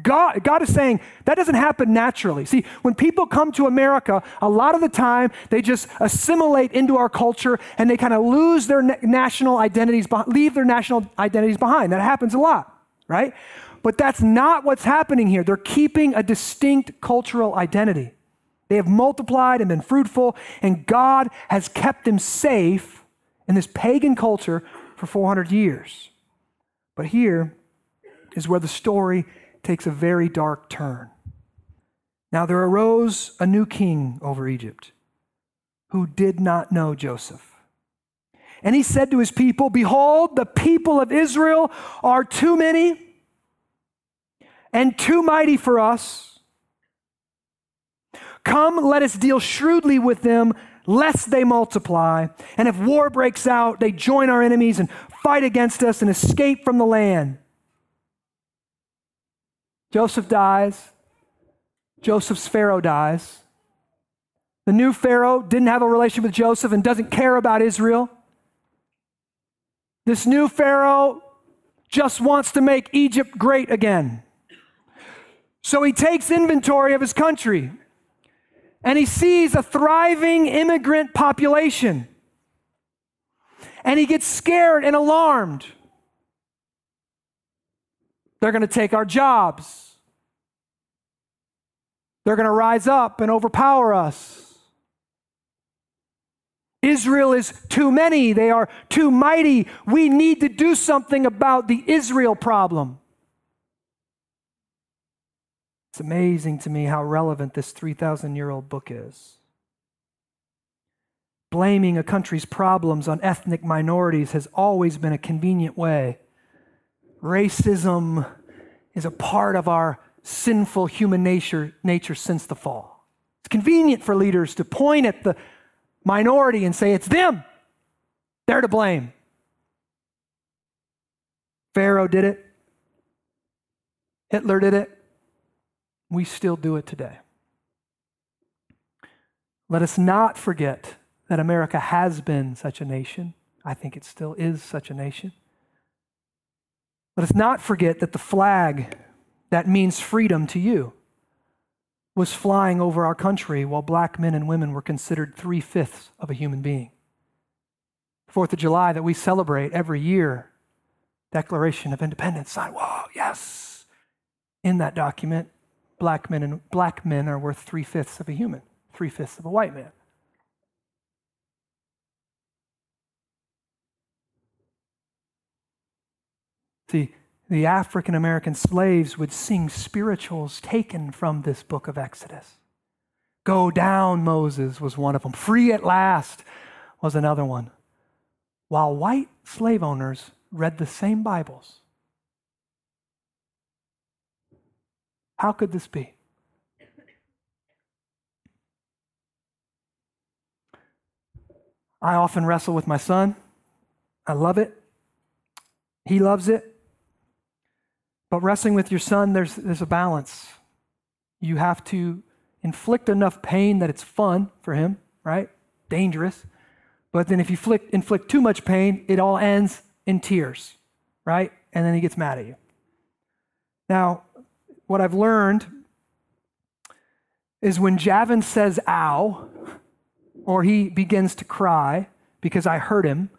God, God is saying that doesn't happen naturally. See, when people come to America, a lot of the time they just assimilate into our culture and they kind of lose their national identities, leave their national identities behind. That happens a lot, right? But that's not what's happening here. They're keeping a distinct cultural identity. They have multiplied and been fruitful, and God has kept them safe in this pagan culture for 400 years. But here is where the story takes a very dark turn. Now there arose a new king over Egypt who did not know Joseph. And he said to his people, Behold, the people of Israel are too many and too mighty for us. Come, let us deal shrewdly with them, lest they multiply. And if war breaks out, they join our enemies and fight against us and escape from the land. Joseph dies. Joseph's Pharaoh dies. The new Pharaoh didn't have a relationship with Joseph and doesn't care about Israel. This new Pharaoh just wants to make Egypt great again. So he takes inventory of his country and he sees a thriving immigrant population. And he gets scared and alarmed. They're going to take our jobs. They're going to rise up and overpower us. Israel is too many. They are too mighty. We need to do something about the Israel problem. It's amazing to me how relevant this 3,000 year old book is. Blaming a country's problems on ethnic minorities has always been a convenient way. Racism is a part of our sinful human nature, nature since the fall. It's convenient for leaders to point at the minority and say, it's them. They're to blame. Pharaoh did it. Hitler did it. We still do it today. Let us not forget that America has been such a nation. I think it still is such a nation. Let us not forget that the flag that means freedom to you, was flying over our country while black men and women were considered three fifths of a human being. Fourth of July that we celebrate every year, Declaration of Independence signed. Whoa, yes. In that document, black men and black men are worth three fifths of a human, three fifths of a white man. See, the African American slaves would sing spirituals taken from this book of Exodus. Go down, Moses was one of them. Free at last was another one. While white slave owners read the same Bibles. How could this be? I often wrestle with my son. I love it. He loves it. But wrestling with your son, there's, there's a balance. You have to inflict enough pain that it's fun for him, right? Dangerous. But then if you inflict, inflict too much pain, it all ends in tears, right? And then he gets mad at you. Now, what I've learned is when Javin says ow, or he begins to cry because I hurt him,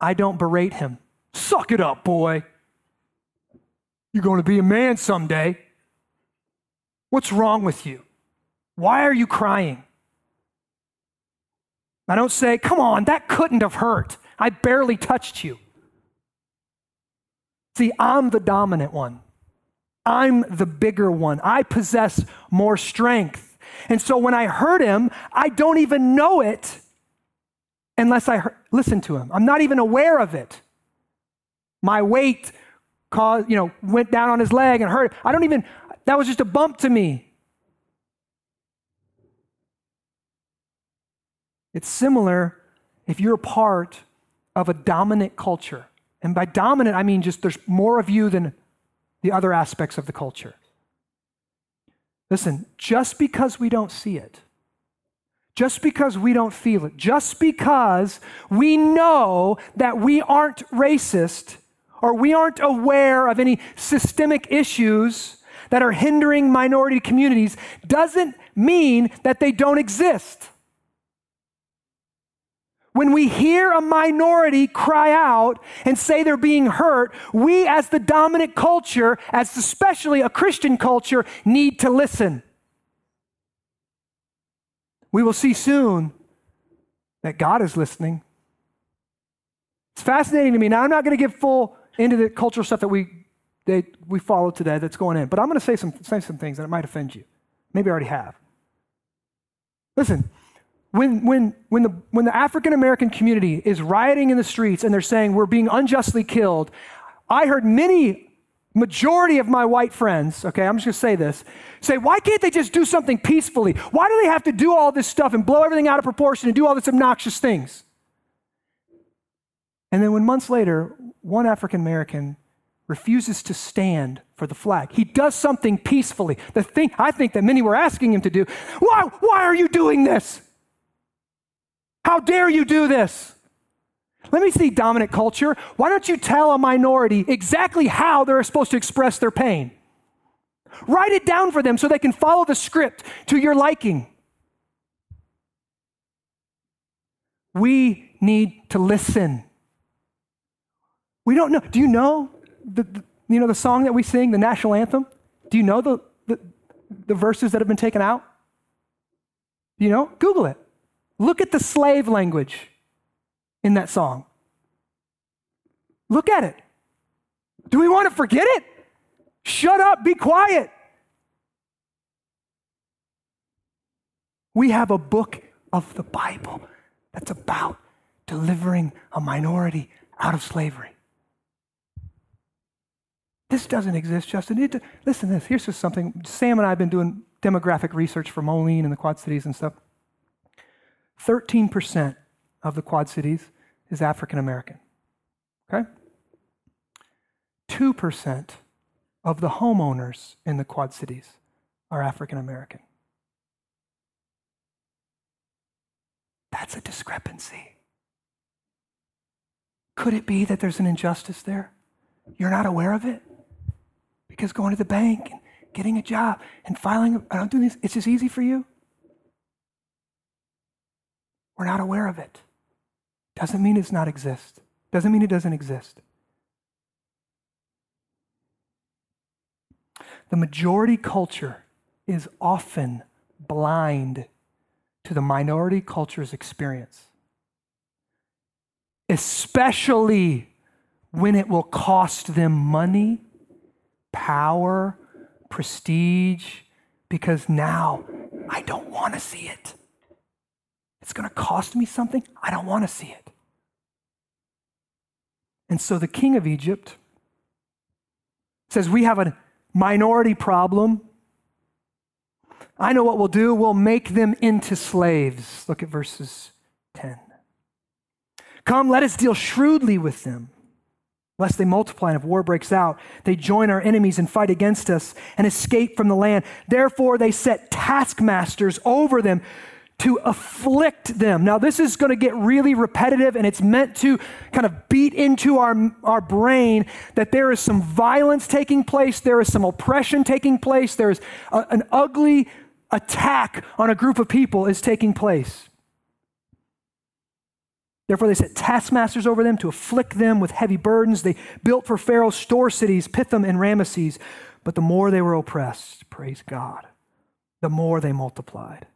I don't berate him. Suck it up, boy. You're going to be a man someday. What's wrong with you? Why are you crying? I don't say, come on, that couldn't have hurt. I barely touched you. See, I'm the dominant one. I'm the bigger one. I possess more strength. And so when I hurt him, I don't even know it unless I listen to him. I'm not even aware of it. My weight caused, you know, went down on his leg and hurt. I don't even, that was just a bump to me. It's similar if you're a part of a dominant culture. And by dominant, I mean just there's more of you than the other aspects of the culture. Listen, just because we don't see it, just because we don't feel it, just because we know that we aren't racist or we aren't aware of any systemic issues that are hindering minority communities doesn't mean that they don't exist. When we hear a minority cry out and say they're being hurt, we, as the dominant culture, as especially a Christian culture, need to listen. We will see soon that God is listening. It's fascinating to me. Now, I'm not going to give full into the cultural stuff that we, we follow today that's going in, but I'm going to say some, say some things that might offend you. Maybe I already have. Listen, when, when, when the, when the African American community is rioting in the streets and they're saying we're being unjustly killed, I heard many, majority of my white friends, okay, I'm just gonna say this, say, why can't they just do something peacefully? Why do they have to do all this stuff and blow everything out of proportion and do all these obnoxious things? And then when months later, one African American refuses to stand for the flag. He does something peacefully. The thing I think that many were asking him to do, why, why are you doing this? How dare you do this? Let me see dominant culture. Why don't you tell a minority exactly how they're supposed to express their pain? Write it down for them so they can follow the script to your liking. We need to listen. We don't know. Do you know the, the, you know the song that we sing, the national anthem? Do you know the, the, the verses that have been taken out? You know? Google it. Look at the slave language in that song. Look at it. Do we want to forget it? Shut up, be quiet. We have a book of the Bible that's about delivering a minority out of slavery. This doesn't exist, Justin. It, listen to this. Here's just something. Sam and I have been doing demographic research for Moline and the Quad Cities and stuff. 13% of the Quad Cities is African American. Okay? 2% of the homeowners in the Quad Cities are African American. That's a discrepancy. Could it be that there's an injustice there? You're not aware of it? Because going to the bank and getting a job and filing, I don't do this, it's just easy for you. We're not aware of it. Doesn't mean it's not exist. Doesn't mean it doesn't exist. The majority culture is often blind to the minority culture's experience, especially when it will cost them money, power, prestige, because now I don't want to see it. It's going to cost me something. I don't want to see it. And so the king of Egypt says, We have a minority problem. I know what we'll do. We'll make them into slaves. Look at verses 10. Come, let us deal shrewdly with them, lest they multiply, and if war breaks out, they join our enemies and fight against us and escape from the land. Therefore, they set taskmasters over them to afflict them. Now, this is going to get really repetitive and it's meant to kind of beat into our, our brain that there is some violence taking place, there is some oppression taking place, there is a, an ugly attack on a group of people is taking place. Therefore, they set taskmasters over them to afflict them with heavy burdens. They built for Pharaoh store cities, Pithom and Ramesses. But the more they were oppressed, praise God, the more they multiplied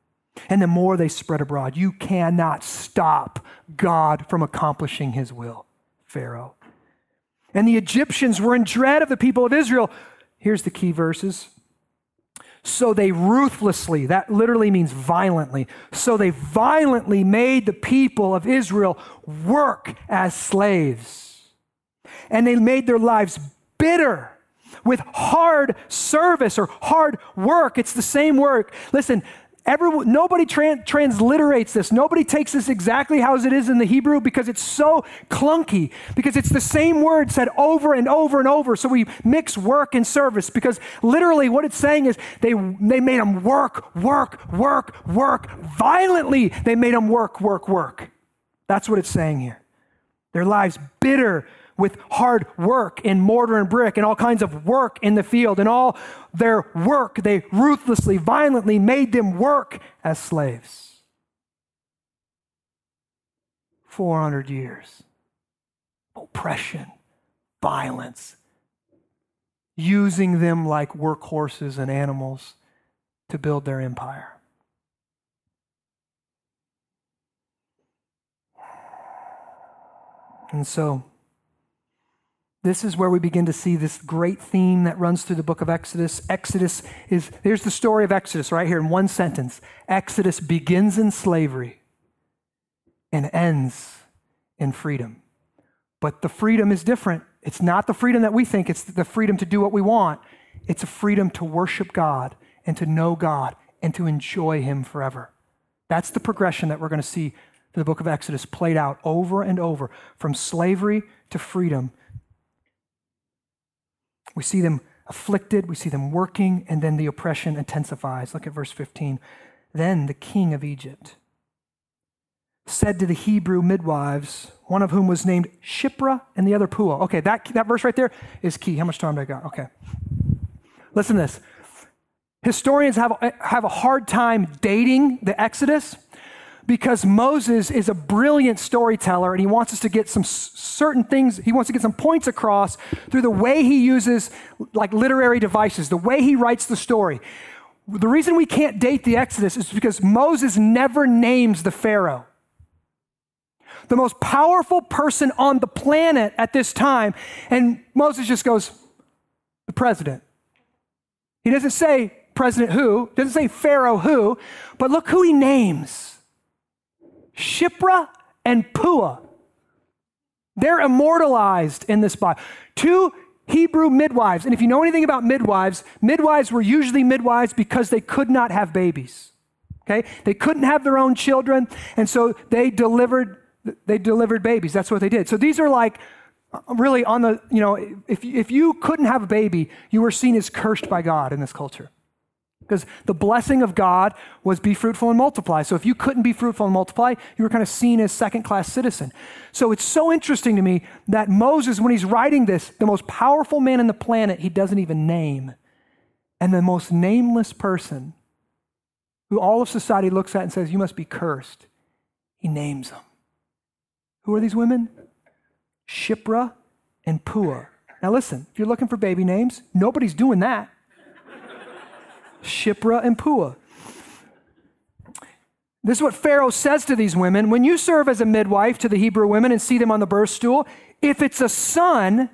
and the more they spread abroad. You cannot stop God from accomplishing his will, Pharaoh. And the Egyptians were in dread of the people of Israel. Here's the key verses. So they ruthlessly, that literally means violently, so they violently made the people of Israel work as slaves. And they made their lives bitter with hard service or hard work. It's the same work. Listen, Everyone, nobody transliterates this. Nobody takes this exactly how it is in the Hebrew because it's so clunky, because it's the same word said over and over and over. So we mix work and service because literally what it's saying is they, they made them work, work, work, work. Violently, they made them work, work, work. That's what it's saying here. Their lives bitter with hard work in mortar and brick and all kinds of work in the field. And all their work, they ruthlessly, violently made them work as slaves. 400 years. Oppression, violence, using them like workhorses and animals to build their empire. And so, this is where we begin to see this great theme that runs through the book of Exodus. Exodus is, there's the story of Exodus right here in one sentence Exodus begins in slavery and ends in freedom. But the freedom is different. It's not the freedom that we think, it's the freedom to do what we want. It's a freedom to worship God and to know God and to enjoy Him forever. That's the progression that we're going to see in the book of Exodus played out over and over from slavery to freedom. We see them afflicted, we see them working, and then the oppression intensifies. Look at verse 15. Then the king of Egypt said to the Hebrew midwives, one of whom was named Shiphrah and the other Puah. Okay, that, that verse right there is key. How much time do I got? Okay. Listen to this. Historians have, have a hard time dating the Exodus because Moses is a brilliant storyteller and he wants us to get some certain things, he wants to get some points across through the way he uses like literary devices, the way he writes the story. The reason we can't date the Exodus is because Moses never names the Pharaoh the most powerful person on the planet at this time. And Moses just goes, the president. He doesn't say president who, doesn't say Pharaoh who, but look who he names Shiphrah and Puah. They're immortalized in this Bible. Two Hebrew midwives. And if you know anything about midwives, midwives were usually midwives because they could not have babies. Okay? They couldn't have their own children, and so they delivered they delivered babies. That's what they did. So these are like really on the, you know, if, if you couldn't have a baby, you were seen as cursed by God in this culture. Because the blessing of God was be fruitful and multiply. So if you couldn't be fruitful and multiply, you were kind of seen as second class citizen. So it's so interesting to me that Moses, when he's writing this, the most powerful man in the planet, he doesn't even name. And the most nameless person who all of society looks at and says, You must be cursed, he names them. Who are these women? Shiphrah and Puah. Now listen, if you're looking for baby names, nobody's doing that. Shiphrah and Puah. This is what Pharaoh says to these women. When you serve as a midwife to the Hebrew women and see them on the birth stool, if it's a son,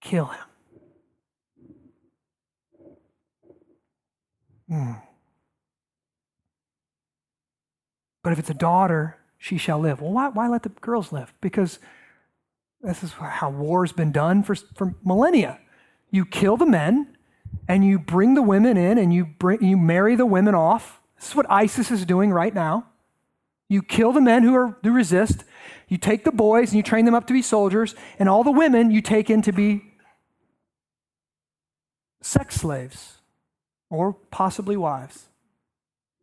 kill him. Hmm. But if it's a daughter, she shall live. Well, why, why let the girls live? Because this is how war's been done for, for millennia. You kill the men and you bring the women in and you, bring, you marry the women off. This is what ISIS is doing right now. You kill the men who, are, who resist. You take the boys and you train them up to be soldiers. And all the women you take in to be sex slaves or possibly wives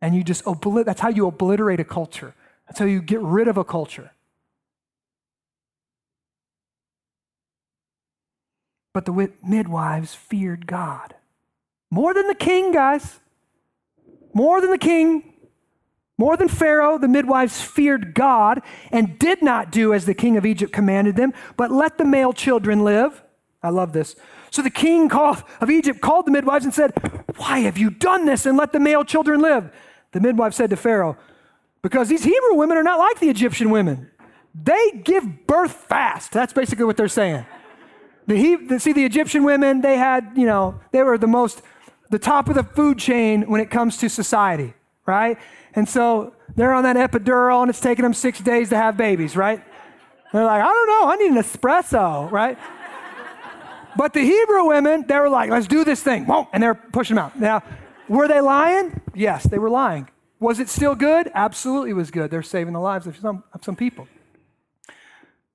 and you just obliterate, that's how you obliterate a culture. That's how you get rid of a culture. But the midwives feared God. More than the king, guys. More than the king. More than Pharaoh, the midwives feared God and did not do as the king of Egypt commanded them, but let the male children live. I love this. So the king of Egypt called the midwives and said, Why have you done this and let the male children live? The midwife said to Pharaoh, Because these Hebrew women are not like the Egyptian women. They give birth fast. That's basically what they're saying. The, he, see, the Egyptian women, they had, you know, they were the most, the top of the food chain when it comes to society, right? And so they're on that epidural and it's taking them six days to have babies, right? They're like, I don't know, I need an espresso, right? But the Hebrew women, they were like, let's do this thing. And they're pushing them out. Now, were they lying? Yes, they were lying. Was it still good? Absolutely it was good. They're saving the lives of some, of some people.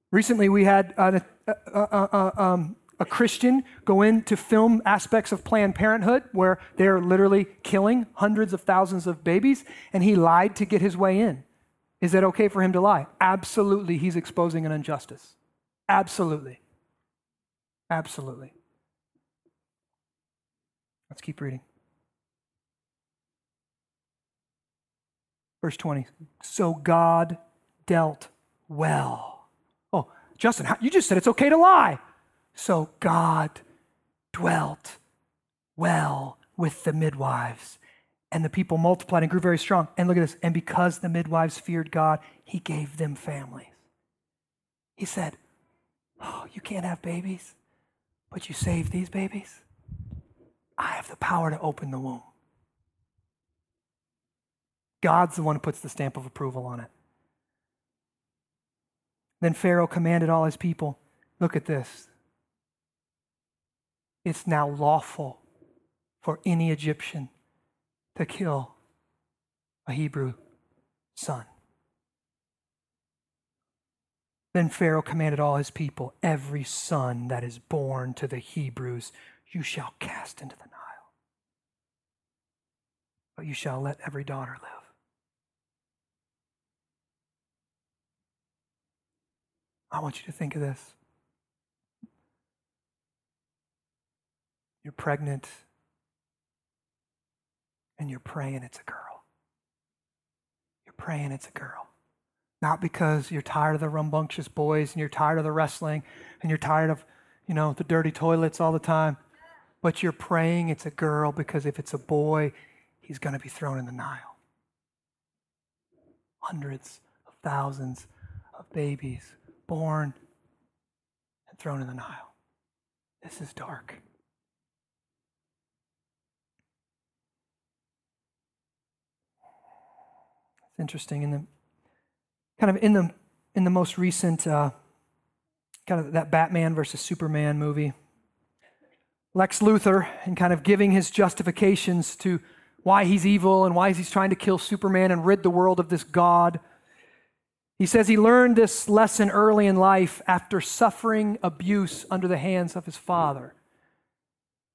Recently, we had a, a, a, um, a, Christian go in to film aspects of Planned Parenthood where they're literally killing hundreds of thousands of babies, and he lied to get his way in. Is it okay for him to lie? Absolutely, he's exposing an injustice. Absolutely. Absolutely. Let's keep reading. Verse 20. So God dealt well. Oh, Justin, you just said it's okay to lie. So God dwelt well with the midwives. And the people multiplied and grew very strong. And look at this. And because the midwives feared God, he gave them families. He said, Oh, you can't have babies, but you save these babies. I have the power to open the womb. God's the one who puts the stamp of approval on it. Then Pharaoh commanded all his people look at this. It's now lawful for any Egyptian to kill a Hebrew son. Then Pharaoh commanded all his people, Every son that is born to the Hebrews you shall cast into the Nile, but you shall let every daughter live. I want you to think of this. You're pregnant and you're praying it's a girl. You're praying it's a girl. Not because you're tired of the rambunctious boys and you're tired of the wrestling and you're tired of, you know, the dirty toilets all the time, but you're praying it's a girl because if it's a boy, he's going to be thrown in the Nile. Hundreds of thousands of babies born and thrown in the Nile. This is dark. It's interesting in the kind of in the in the most recent uh, kind of that Batman versus Superman movie. Lex Luthor and kind of giving his justifications to why he's evil and why he's trying to kill Superman and rid the world of this God. He says he learned this lesson early in life after suffering abuse under the hands of his father.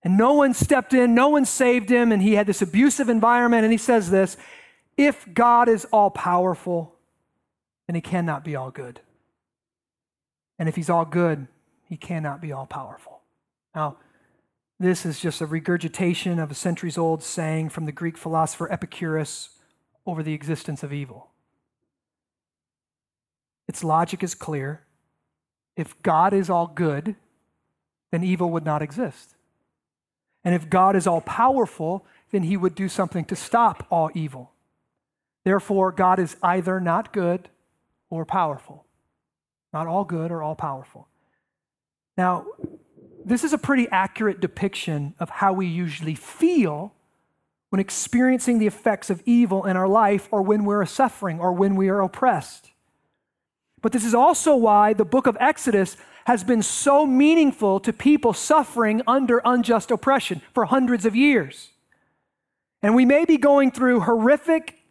And no one stepped in, no one saved him, and he had this abusive environment. And he says this if God is all powerful, then he cannot be all good. And if he's all good, he cannot be all powerful. Now, this is just a regurgitation of a centuries old saying from the Greek philosopher Epicurus over the existence of evil. Its logic is clear. If God is all good, then evil would not exist. And if God is all powerful, then he would do something to stop all evil. Therefore, God is either not good or powerful. Not all good or all powerful. Now, this is a pretty accurate depiction of how we usually feel when experiencing the effects of evil in our life or when we're suffering or when we are oppressed. But this is also why the book of Exodus has been so meaningful to people suffering under unjust oppression for hundreds of years. And we may be going through horrific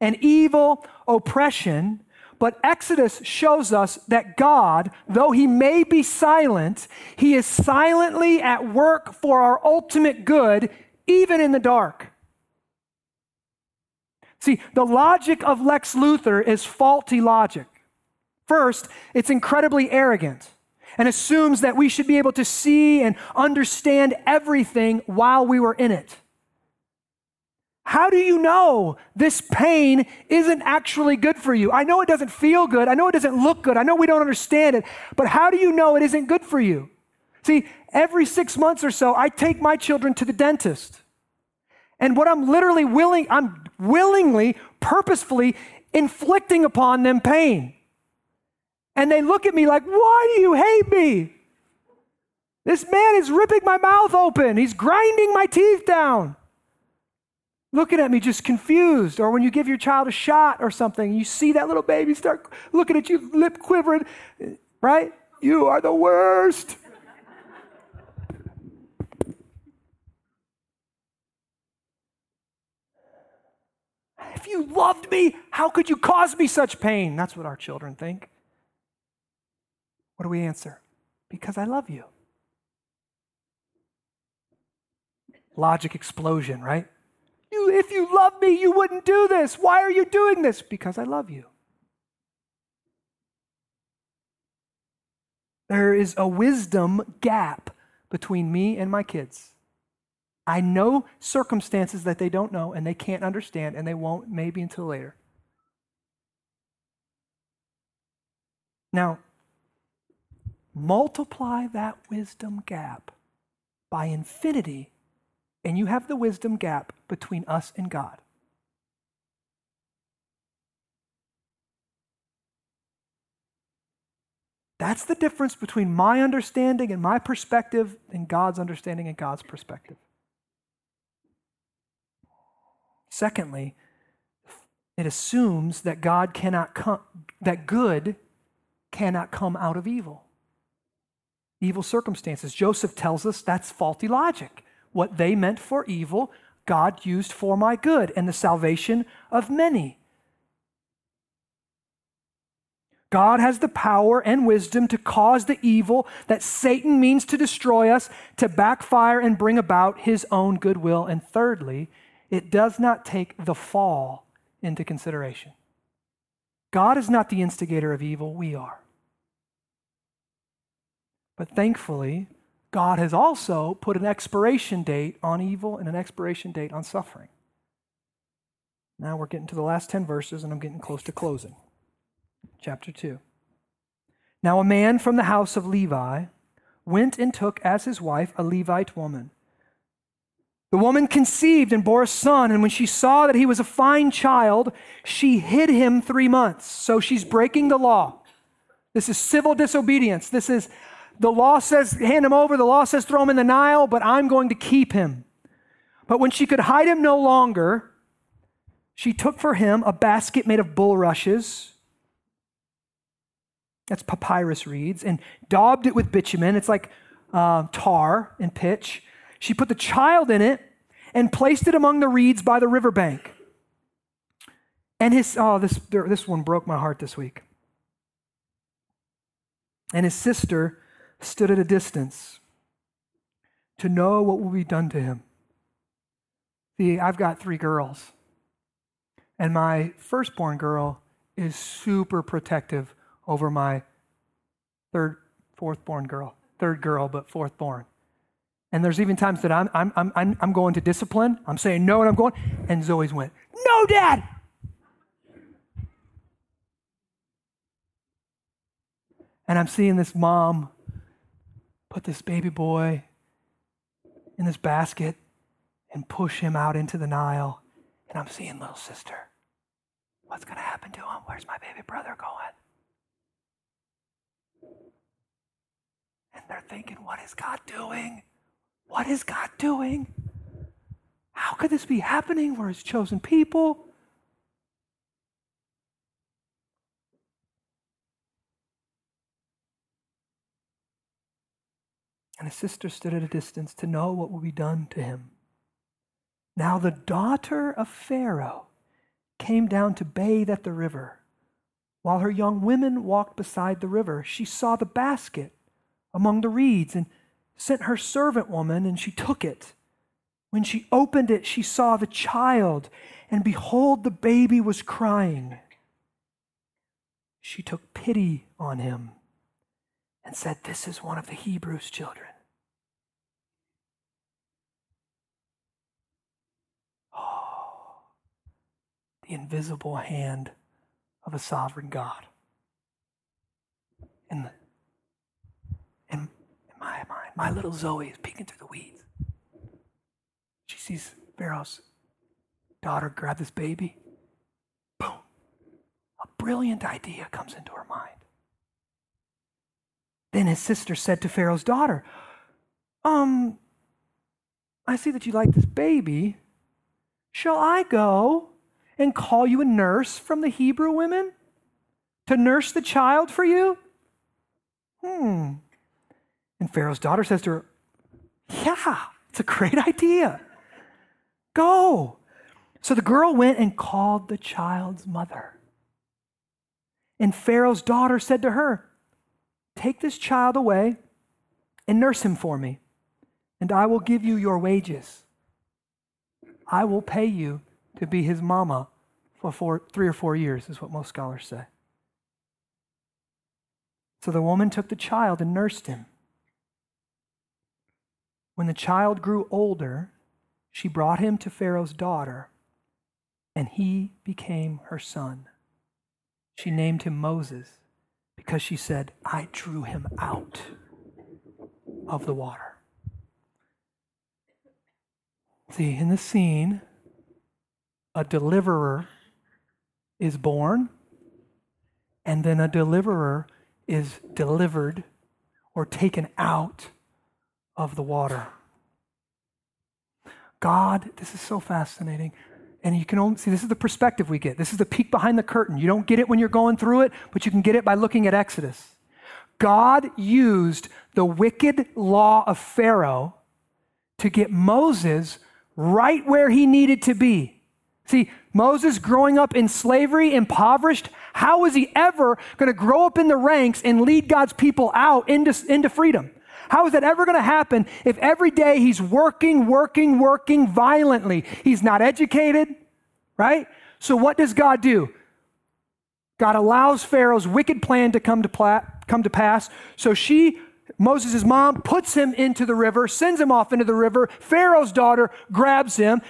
and evil oppression, but Exodus shows us that God, though he may be silent, he is silently at work for our ultimate good, even in the dark. See, the logic of Lex Luthor is faulty logic. First, it's incredibly arrogant and assumes that we should be able to see and understand everything while we were in it. How do you know this pain isn't actually good for you? I know it doesn't feel good. I know it doesn't look good. I know we don't understand it. But how do you know it isn't good for you? See, every six months or so, I take my children to the dentist. And what I'm literally willing, I'm willingly, purposefully inflicting upon them pain. And they look at me like, why do you hate me? This man is ripping my mouth open. He's grinding my teeth down looking at me just confused. Or when you give your child a shot or something, you see that little baby start looking at you, lip quivering, right? You are the worst. If you loved me, how could you cause me such pain? That's what our children think. What do we answer? Because I love you. Logic explosion, right? if you love me, you wouldn't do this. Why are you doing this? Because I love you. There is a wisdom gap between me and my kids. I know circumstances that they don't know and they can't understand, and they won't maybe until later. Now, multiply that wisdom gap by infinity and you have the wisdom gap between us and God. That's the difference between my understanding and my perspective and God's understanding and God's perspective. Secondly, it assumes that God cannot come, that good cannot come out of evil. Evil circumstances. Joseph tells us that's faulty logic. What they meant for evil, God used for my good and the salvation of many. God has the power and wisdom to cause the evil that Satan means to destroy us to backfire and bring about his own goodwill. And thirdly, it does not take the fall into consideration. God is not the instigator of evil, we are. But thankfully, God has also put an expiration date on evil and an expiration date on suffering. Now we're getting to the last 10 verses, and I'm getting close to closing chapter 2. Now, a man from the house of Levi went and took as his wife a Levite woman. The woman conceived and bore a son, and when she saw that he was a fine child, she hid him three months. So she's breaking the law. This is civil disobedience. This is the law says hand him over, the law says throw him in the Nile, but I'm going to keep him. But when she could hide him no longer, she took for him a basket made of bulrushes that's papyrus reeds, and daubed it with bitumen. It's like uh, tar and pitch. She put the child in it and placed it among the reeds by the riverbank. And his, oh, this, this one broke my heart this week. And his sister stood at a distance to know what will be done to him. See, I've got three girls, and my firstborn girl is super protective over my third, fourth born girl. Third girl, but fourth born. And there's even times that I'm, I'm, I'm, I'm going to discipline. I'm saying no, and I'm going. And Zoe's went, No, Dad. And I'm seeing this mom put this baby boy in this basket and push him out into the Nile. And I'm seeing little sister. What's going to happen to him? Where's my baby brother going? And they're thinking, what is God doing? What is God doing? How could this be happening? We're his chosen people. And his sister stood at a distance to know what would be done to him. Now the daughter of Pharaoh came down to bathe at the river. While her young women walked beside the river, she saw the basket among the reeds and sent her servant woman, and she took it. When she opened it, she saw the child, and behold, the baby was crying. She took pity on him and said, This is one of the Hebrews' children. Oh, the invisible hand of a sovereign God. And in, in my mind, my little Zoe is peeking through the weeds. She sees Pharaoh's daughter grab this baby. Boom. A brilliant idea comes into her mind. Then his sister said to Pharaoh's daughter, Um, I see that you like this baby. Shall I go and call you a nurse from the Hebrew women to nurse the child for you? Hmm. And Pharaoh's daughter says to her, Yeah, it's a great idea. Go. So the girl went and called the child's mother. And Pharaoh's daughter said to her, Take this child away and nurse him for me, and I will give you your wages. I will pay you to be his mama for four, three or four years, is what most scholars say. So the woman took the child and nursed him. When the child grew older, she brought him to Pharaoh's daughter, and he became her son. She named him Moses because she said, I drew him out of the water. See, in the scene, a deliverer is born, and then a deliverer is delivered or taken out of the water. God, this is so fascinating. And you can only see this is the perspective we get. This is the peek behind the curtain. You don't get it when you're going through it, but you can get it by looking at Exodus. God used the wicked law of Pharaoh to get Moses right where he needed to be. See, Moses growing up in slavery, impoverished, how was he ever going to grow up in the ranks and lead God's people out into, into freedom? How is that ever going to happen if every day he's working, working, working violently? He's not educated, right? So what does God do? God allows Pharaoh's wicked plan to come to, pla- come to pass. So she, Moses' mom, puts him into the river, sends him off into the river. Pharaoh's daughter grabs him.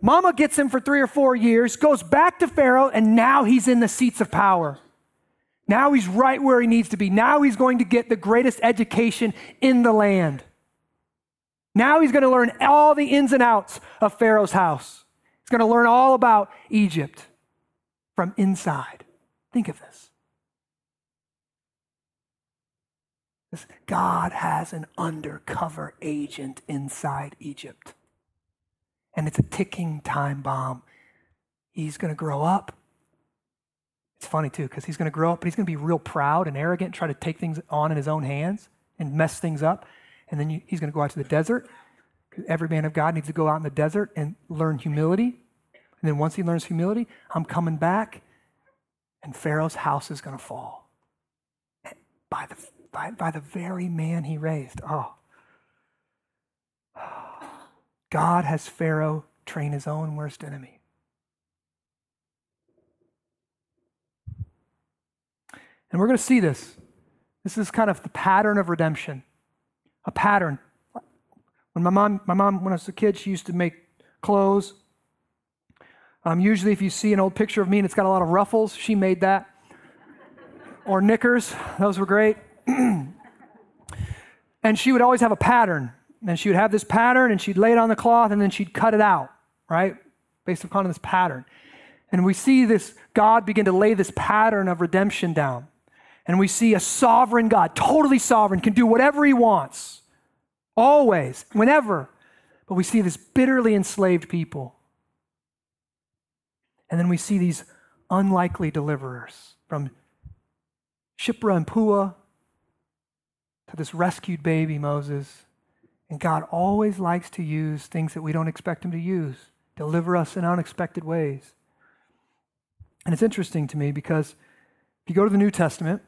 Mama gets him for three or four years, goes back to Pharaoh, and now he's in the seats of power. Now he's right where he needs to be. Now he's going to get the greatest education in the land. Now he's going to learn all the ins and outs of Pharaoh's house. He's going to learn all about Egypt from inside. Think of this. God has an undercover agent inside Egypt. And it's a ticking time bomb. He's going to grow up it's funny too, because he's going to grow up, but he's going to be real proud and arrogant, try to take things on in his own hands and mess things up. And then you, he's going to go out to the desert. Every man of God needs to go out in the desert and learn humility. And then once he learns humility, I'm coming back, and Pharaoh's house is going to fall by the, by, by the very man he raised. Oh. [sighs] God has Pharaoh train his own worst enemy. And we're going to see this. This is kind of the pattern of redemption. A pattern. When my mom, my mom, when I was a kid, she used to make clothes. Um, usually, if you see an old picture of me and it's got a lot of ruffles, she made that. or knickers, those were great. [clears throat] and she would always have a pattern. And she would have this pattern and she'd lay it on the cloth and then she'd cut it out, right? Based upon this pattern. And we see this God begin to lay this pattern of redemption down. And we see a sovereign God, totally sovereign, can do whatever he wants, always, whenever. But we see this bitterly enslaved people. And then we see these unlikely deliverers from Shiphrah and Puah to this rescued baby, Moses. And God always likes to use things that we don't expect him to use, deliver us in unexpected ways. And it's interesting to me because if you go to the New Testament,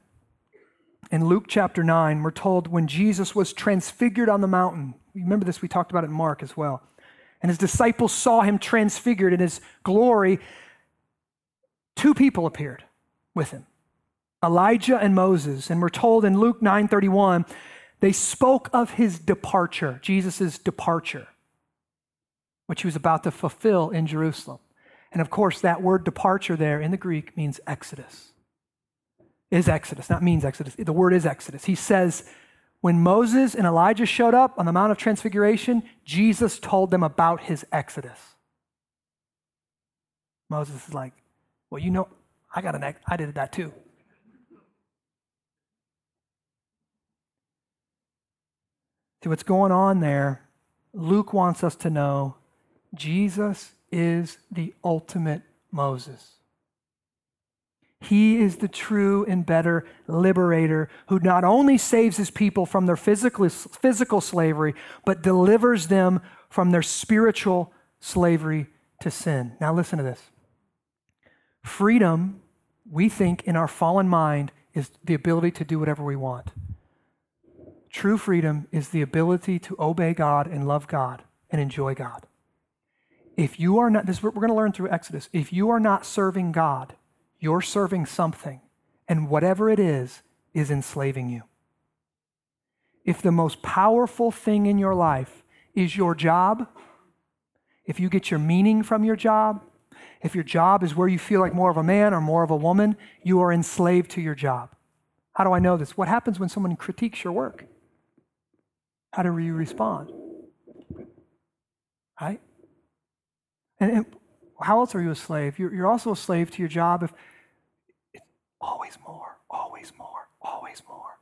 in Luke chapter 9, we're told when Jesus was transfigured on the mountain, remember this, we talked about it in Mark as well, and his disciples saw him transfigured in his glory, two people appeared with him Elijah and Moses. And we're told in Luke 9:31, they spoke of his departure, Jesus' departure, which he was about to fulfill in Jerusalem. And of course, that word departure there in the Greek means exodus is Exodus, not means Exodus. The word is Exodus. He says, when Moses and Elijah showed up on the Mount of Transfiguration, Jesus told them about his Exodus. Moses is like, well, you know, I got an, ex- I did that too. See what's going on there. Luke wants us to know Jesus is the ultimate Moses. He is the true and better liberator who not only saves his people from their physical, physical slavery, but delivers them from their spiritual slavery to sin. Now, listen to this. Freedom, we think in our fallen mind, is the ability to do whatever we want. True freedom is the ability to obey God and love God and enjoy God. If you are not, this is what we're going to learn through Exodus. If you are not serving God, you're serving something, and whatever it is, is enslaving you. If the most powerful thing in your life is your job, if you get your meaning from your job, if your job is where you feel like more of a man or more of a woman, you are enslaved to your job. How do I know this? What happens when someone critiques your work? How do you respond? Right? And, and how else are you a slave? You're, you're also a slave to your job if it's always more, always more, always more.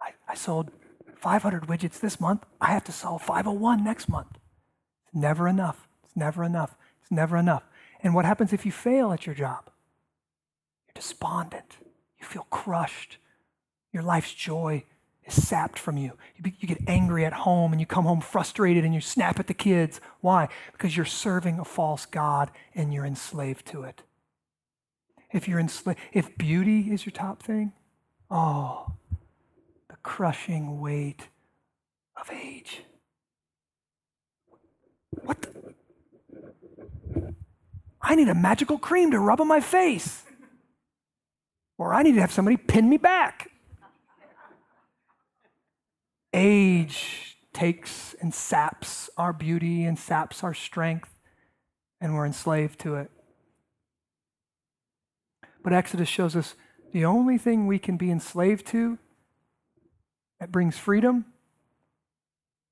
I, I sold 500 widgets this month. I have to sell 501 next month. It's never enough. It's never enough. It's never enough. And what happens if you fail at your job? You're despondent. You feel crushed. Your life's joy is sapped from you. You, get angry at home and you come home frustrated and you snap at the kids. Why? Because you're serving a false God and you're enslaved to it. If you're enslaved, if beauty is your top thing, oh, the crushing weight of age. What the? I need a magical cream to rub on my face. Or I need to have somebody pin me back. Age takes and saps our beauty and saps our strength, and we're enslaved to it. But Exodus shows us the only thing we can be enslaved to that brings freedom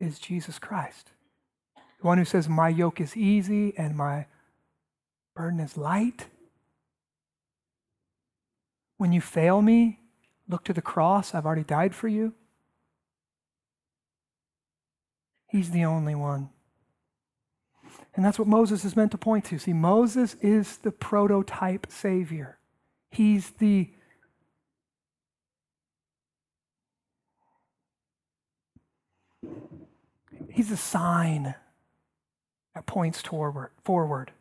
is Jesus Christ. The one who says, My yoke is easy and my burden is light. When you fail me, look to the cross. I've already died for you. He's the only one. And that's what Moses is meant to point to. See, Moses is the prototype Savior. He's the He's a sign that points toward forward.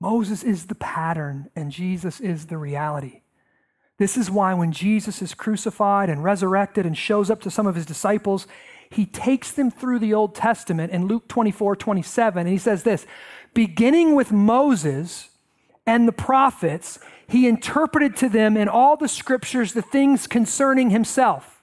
Moses is the pattern and Jesus is the reality. This is why when Jesus is crucified and resurrected and shows up to some of his disciples, he takes them through the Old Testament in Luke 24 27, and he says this beginning with Moses and the prophets, he interpreted to them in all the scriptures the things concerning himself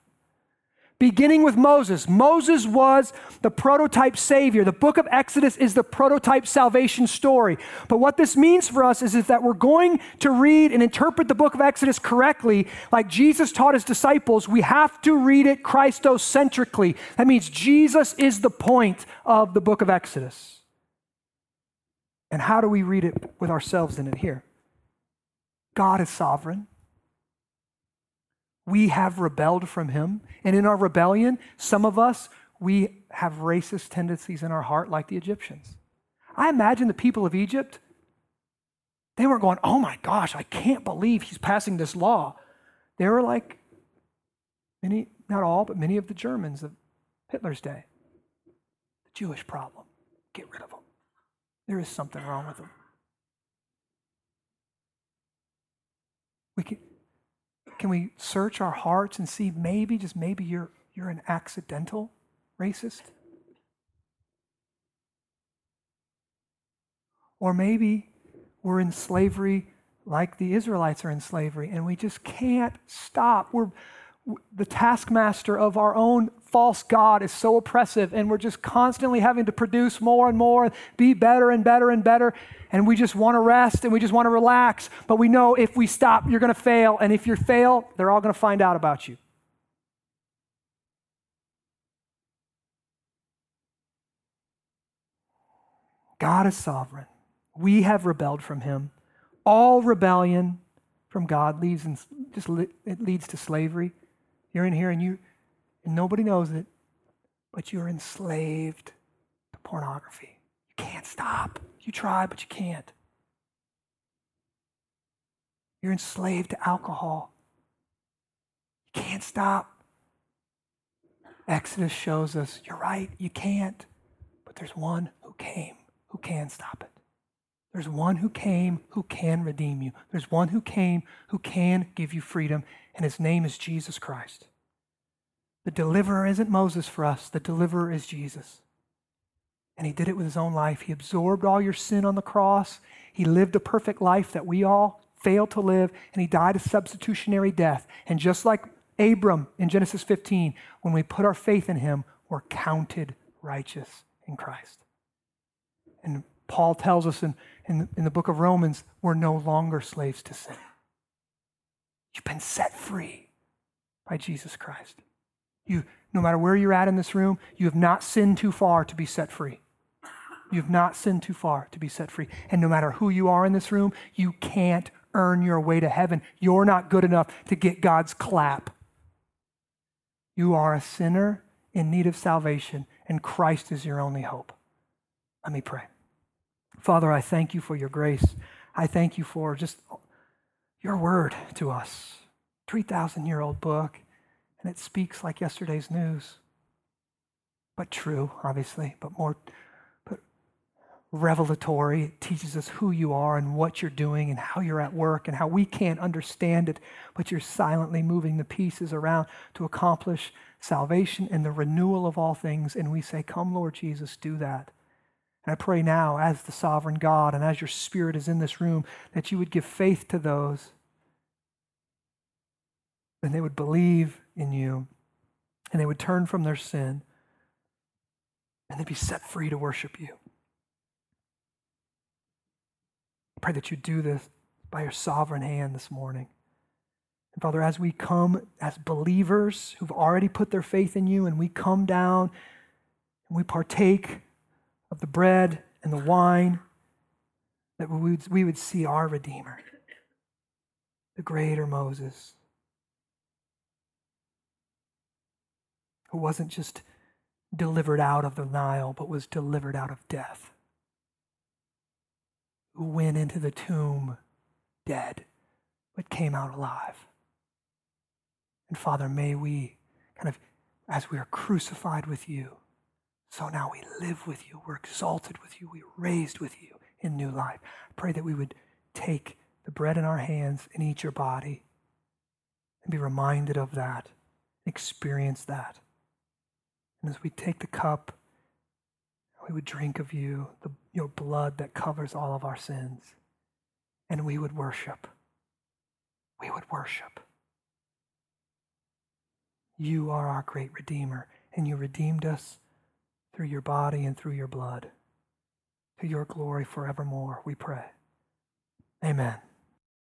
beginning with Moses. Moses was the prototype Savior. The book of Exodus is the prototype salvation story. But what this means for us is, is that we're going to read and interpret the book of Exodus correctly, like Jesus taught his disciples, we have to read it Christocentrically. That means Jesus is the point of the book of Exodus. And how do we read it with ourselves in it here? God is sovereign we have rebelled from him. And in our rebellion, some of us, we have racist tendencies in our heart like the Egyptians. I imagine the people of Egypt, they weren't going, oh my gosh, I can't believe he's passing this law. They were like many, not all, but many of the Germans of Hitler's day. The Jewish problem. Get rid of them. There is something wrong with them. We can, can we search our hearts and see maybe, just maybe, you're, you're an accidental racist? Or maybe we're in slavery like the Israelites are in slavery and we just can't stop. We're the taskmaster of our own false God is so oppressive, and we're just constantly having to produce more and more, be better and better and better, and we just want to rest and we just want to relax. But we know if we stop, you're going to fail, and if you fail, they're all going to find out about you. God is sovereign. We have rebelled from Him. All rebellion from God leads in, just it leads to slavery. You're in here and you and nobody knows it, but you're enslaved to pornography. You can't stop. You try, but you can't. You're enslaved to alcohol. You can't stop. Exodus shows us you're right, you can't. But there's one who came who can stop it. There's one who came who can redeem you. There's one who came who can give you freedom, and his name is Jesus Christ. The deliverer isn't Moses for us, the deliverer is Jesus. And he did it with his own life. He absorbed all your sin on the cross. He lived a perfect life that we all failed to live, and he died a substitutionary death. And just like Abram in Genesis 15, when we put our faith in him, we're counted righteous in Christ. And Paul tells us in, in, in the book of Romans, we're no longer slaves to sin. You've been set free by Jesus Christ. You, no matter where you're at in this room, you have not sinned too far to be set free. You have not sinned too far to be set free. And no matter who you are in this room, you can't earn your way to heaven. You're not good enough to get God's clap. You are a sinner in need of salvation, and Christ is your only hope. Let me pray. Father, I thank you for your grace. I thank you for just your word to us. 3,000 year old book, and it speaks like yesterday's news. But true, obviously, but more but revelatory. It teaches us who you are and what you're doing and how you're at work and how we can't understand it, but you're silently moving the pieces around to accomplish salvation and the renewal of all things. And we say, Come, Lord Jesus, do that. And I pray now, as the sovereign God and as your Spirit is in this room, that you would give faith to those and they would believe in you and they would turn from their sin and they'd be set free to worship you. I pray that you do this by your sovereign hand this morning. And Father, as we come as believers who've already put their faith in you and we come down and we partake of the bread and the wine, that we would, we would see our Redeemer, the greater Moses, who wasn't just delivered out of the Nile, but was delivered out of death, who went into the tomb dead, but came out alive. And Father, may we kind of, as we are crucified with you, so now we live with you, we're exalted with you, we're raised with you in new life. I pray that we would take the bread in our hands and eat your body and be reminded of that, experience that. And as we take the cup, we would drink of you, the, your blood that covers all of our sins, and we would worship. We would worship. You are our great Redeemer, and you redeemed us through your body and through your blood. To your glory forevermore, we pray. Amen.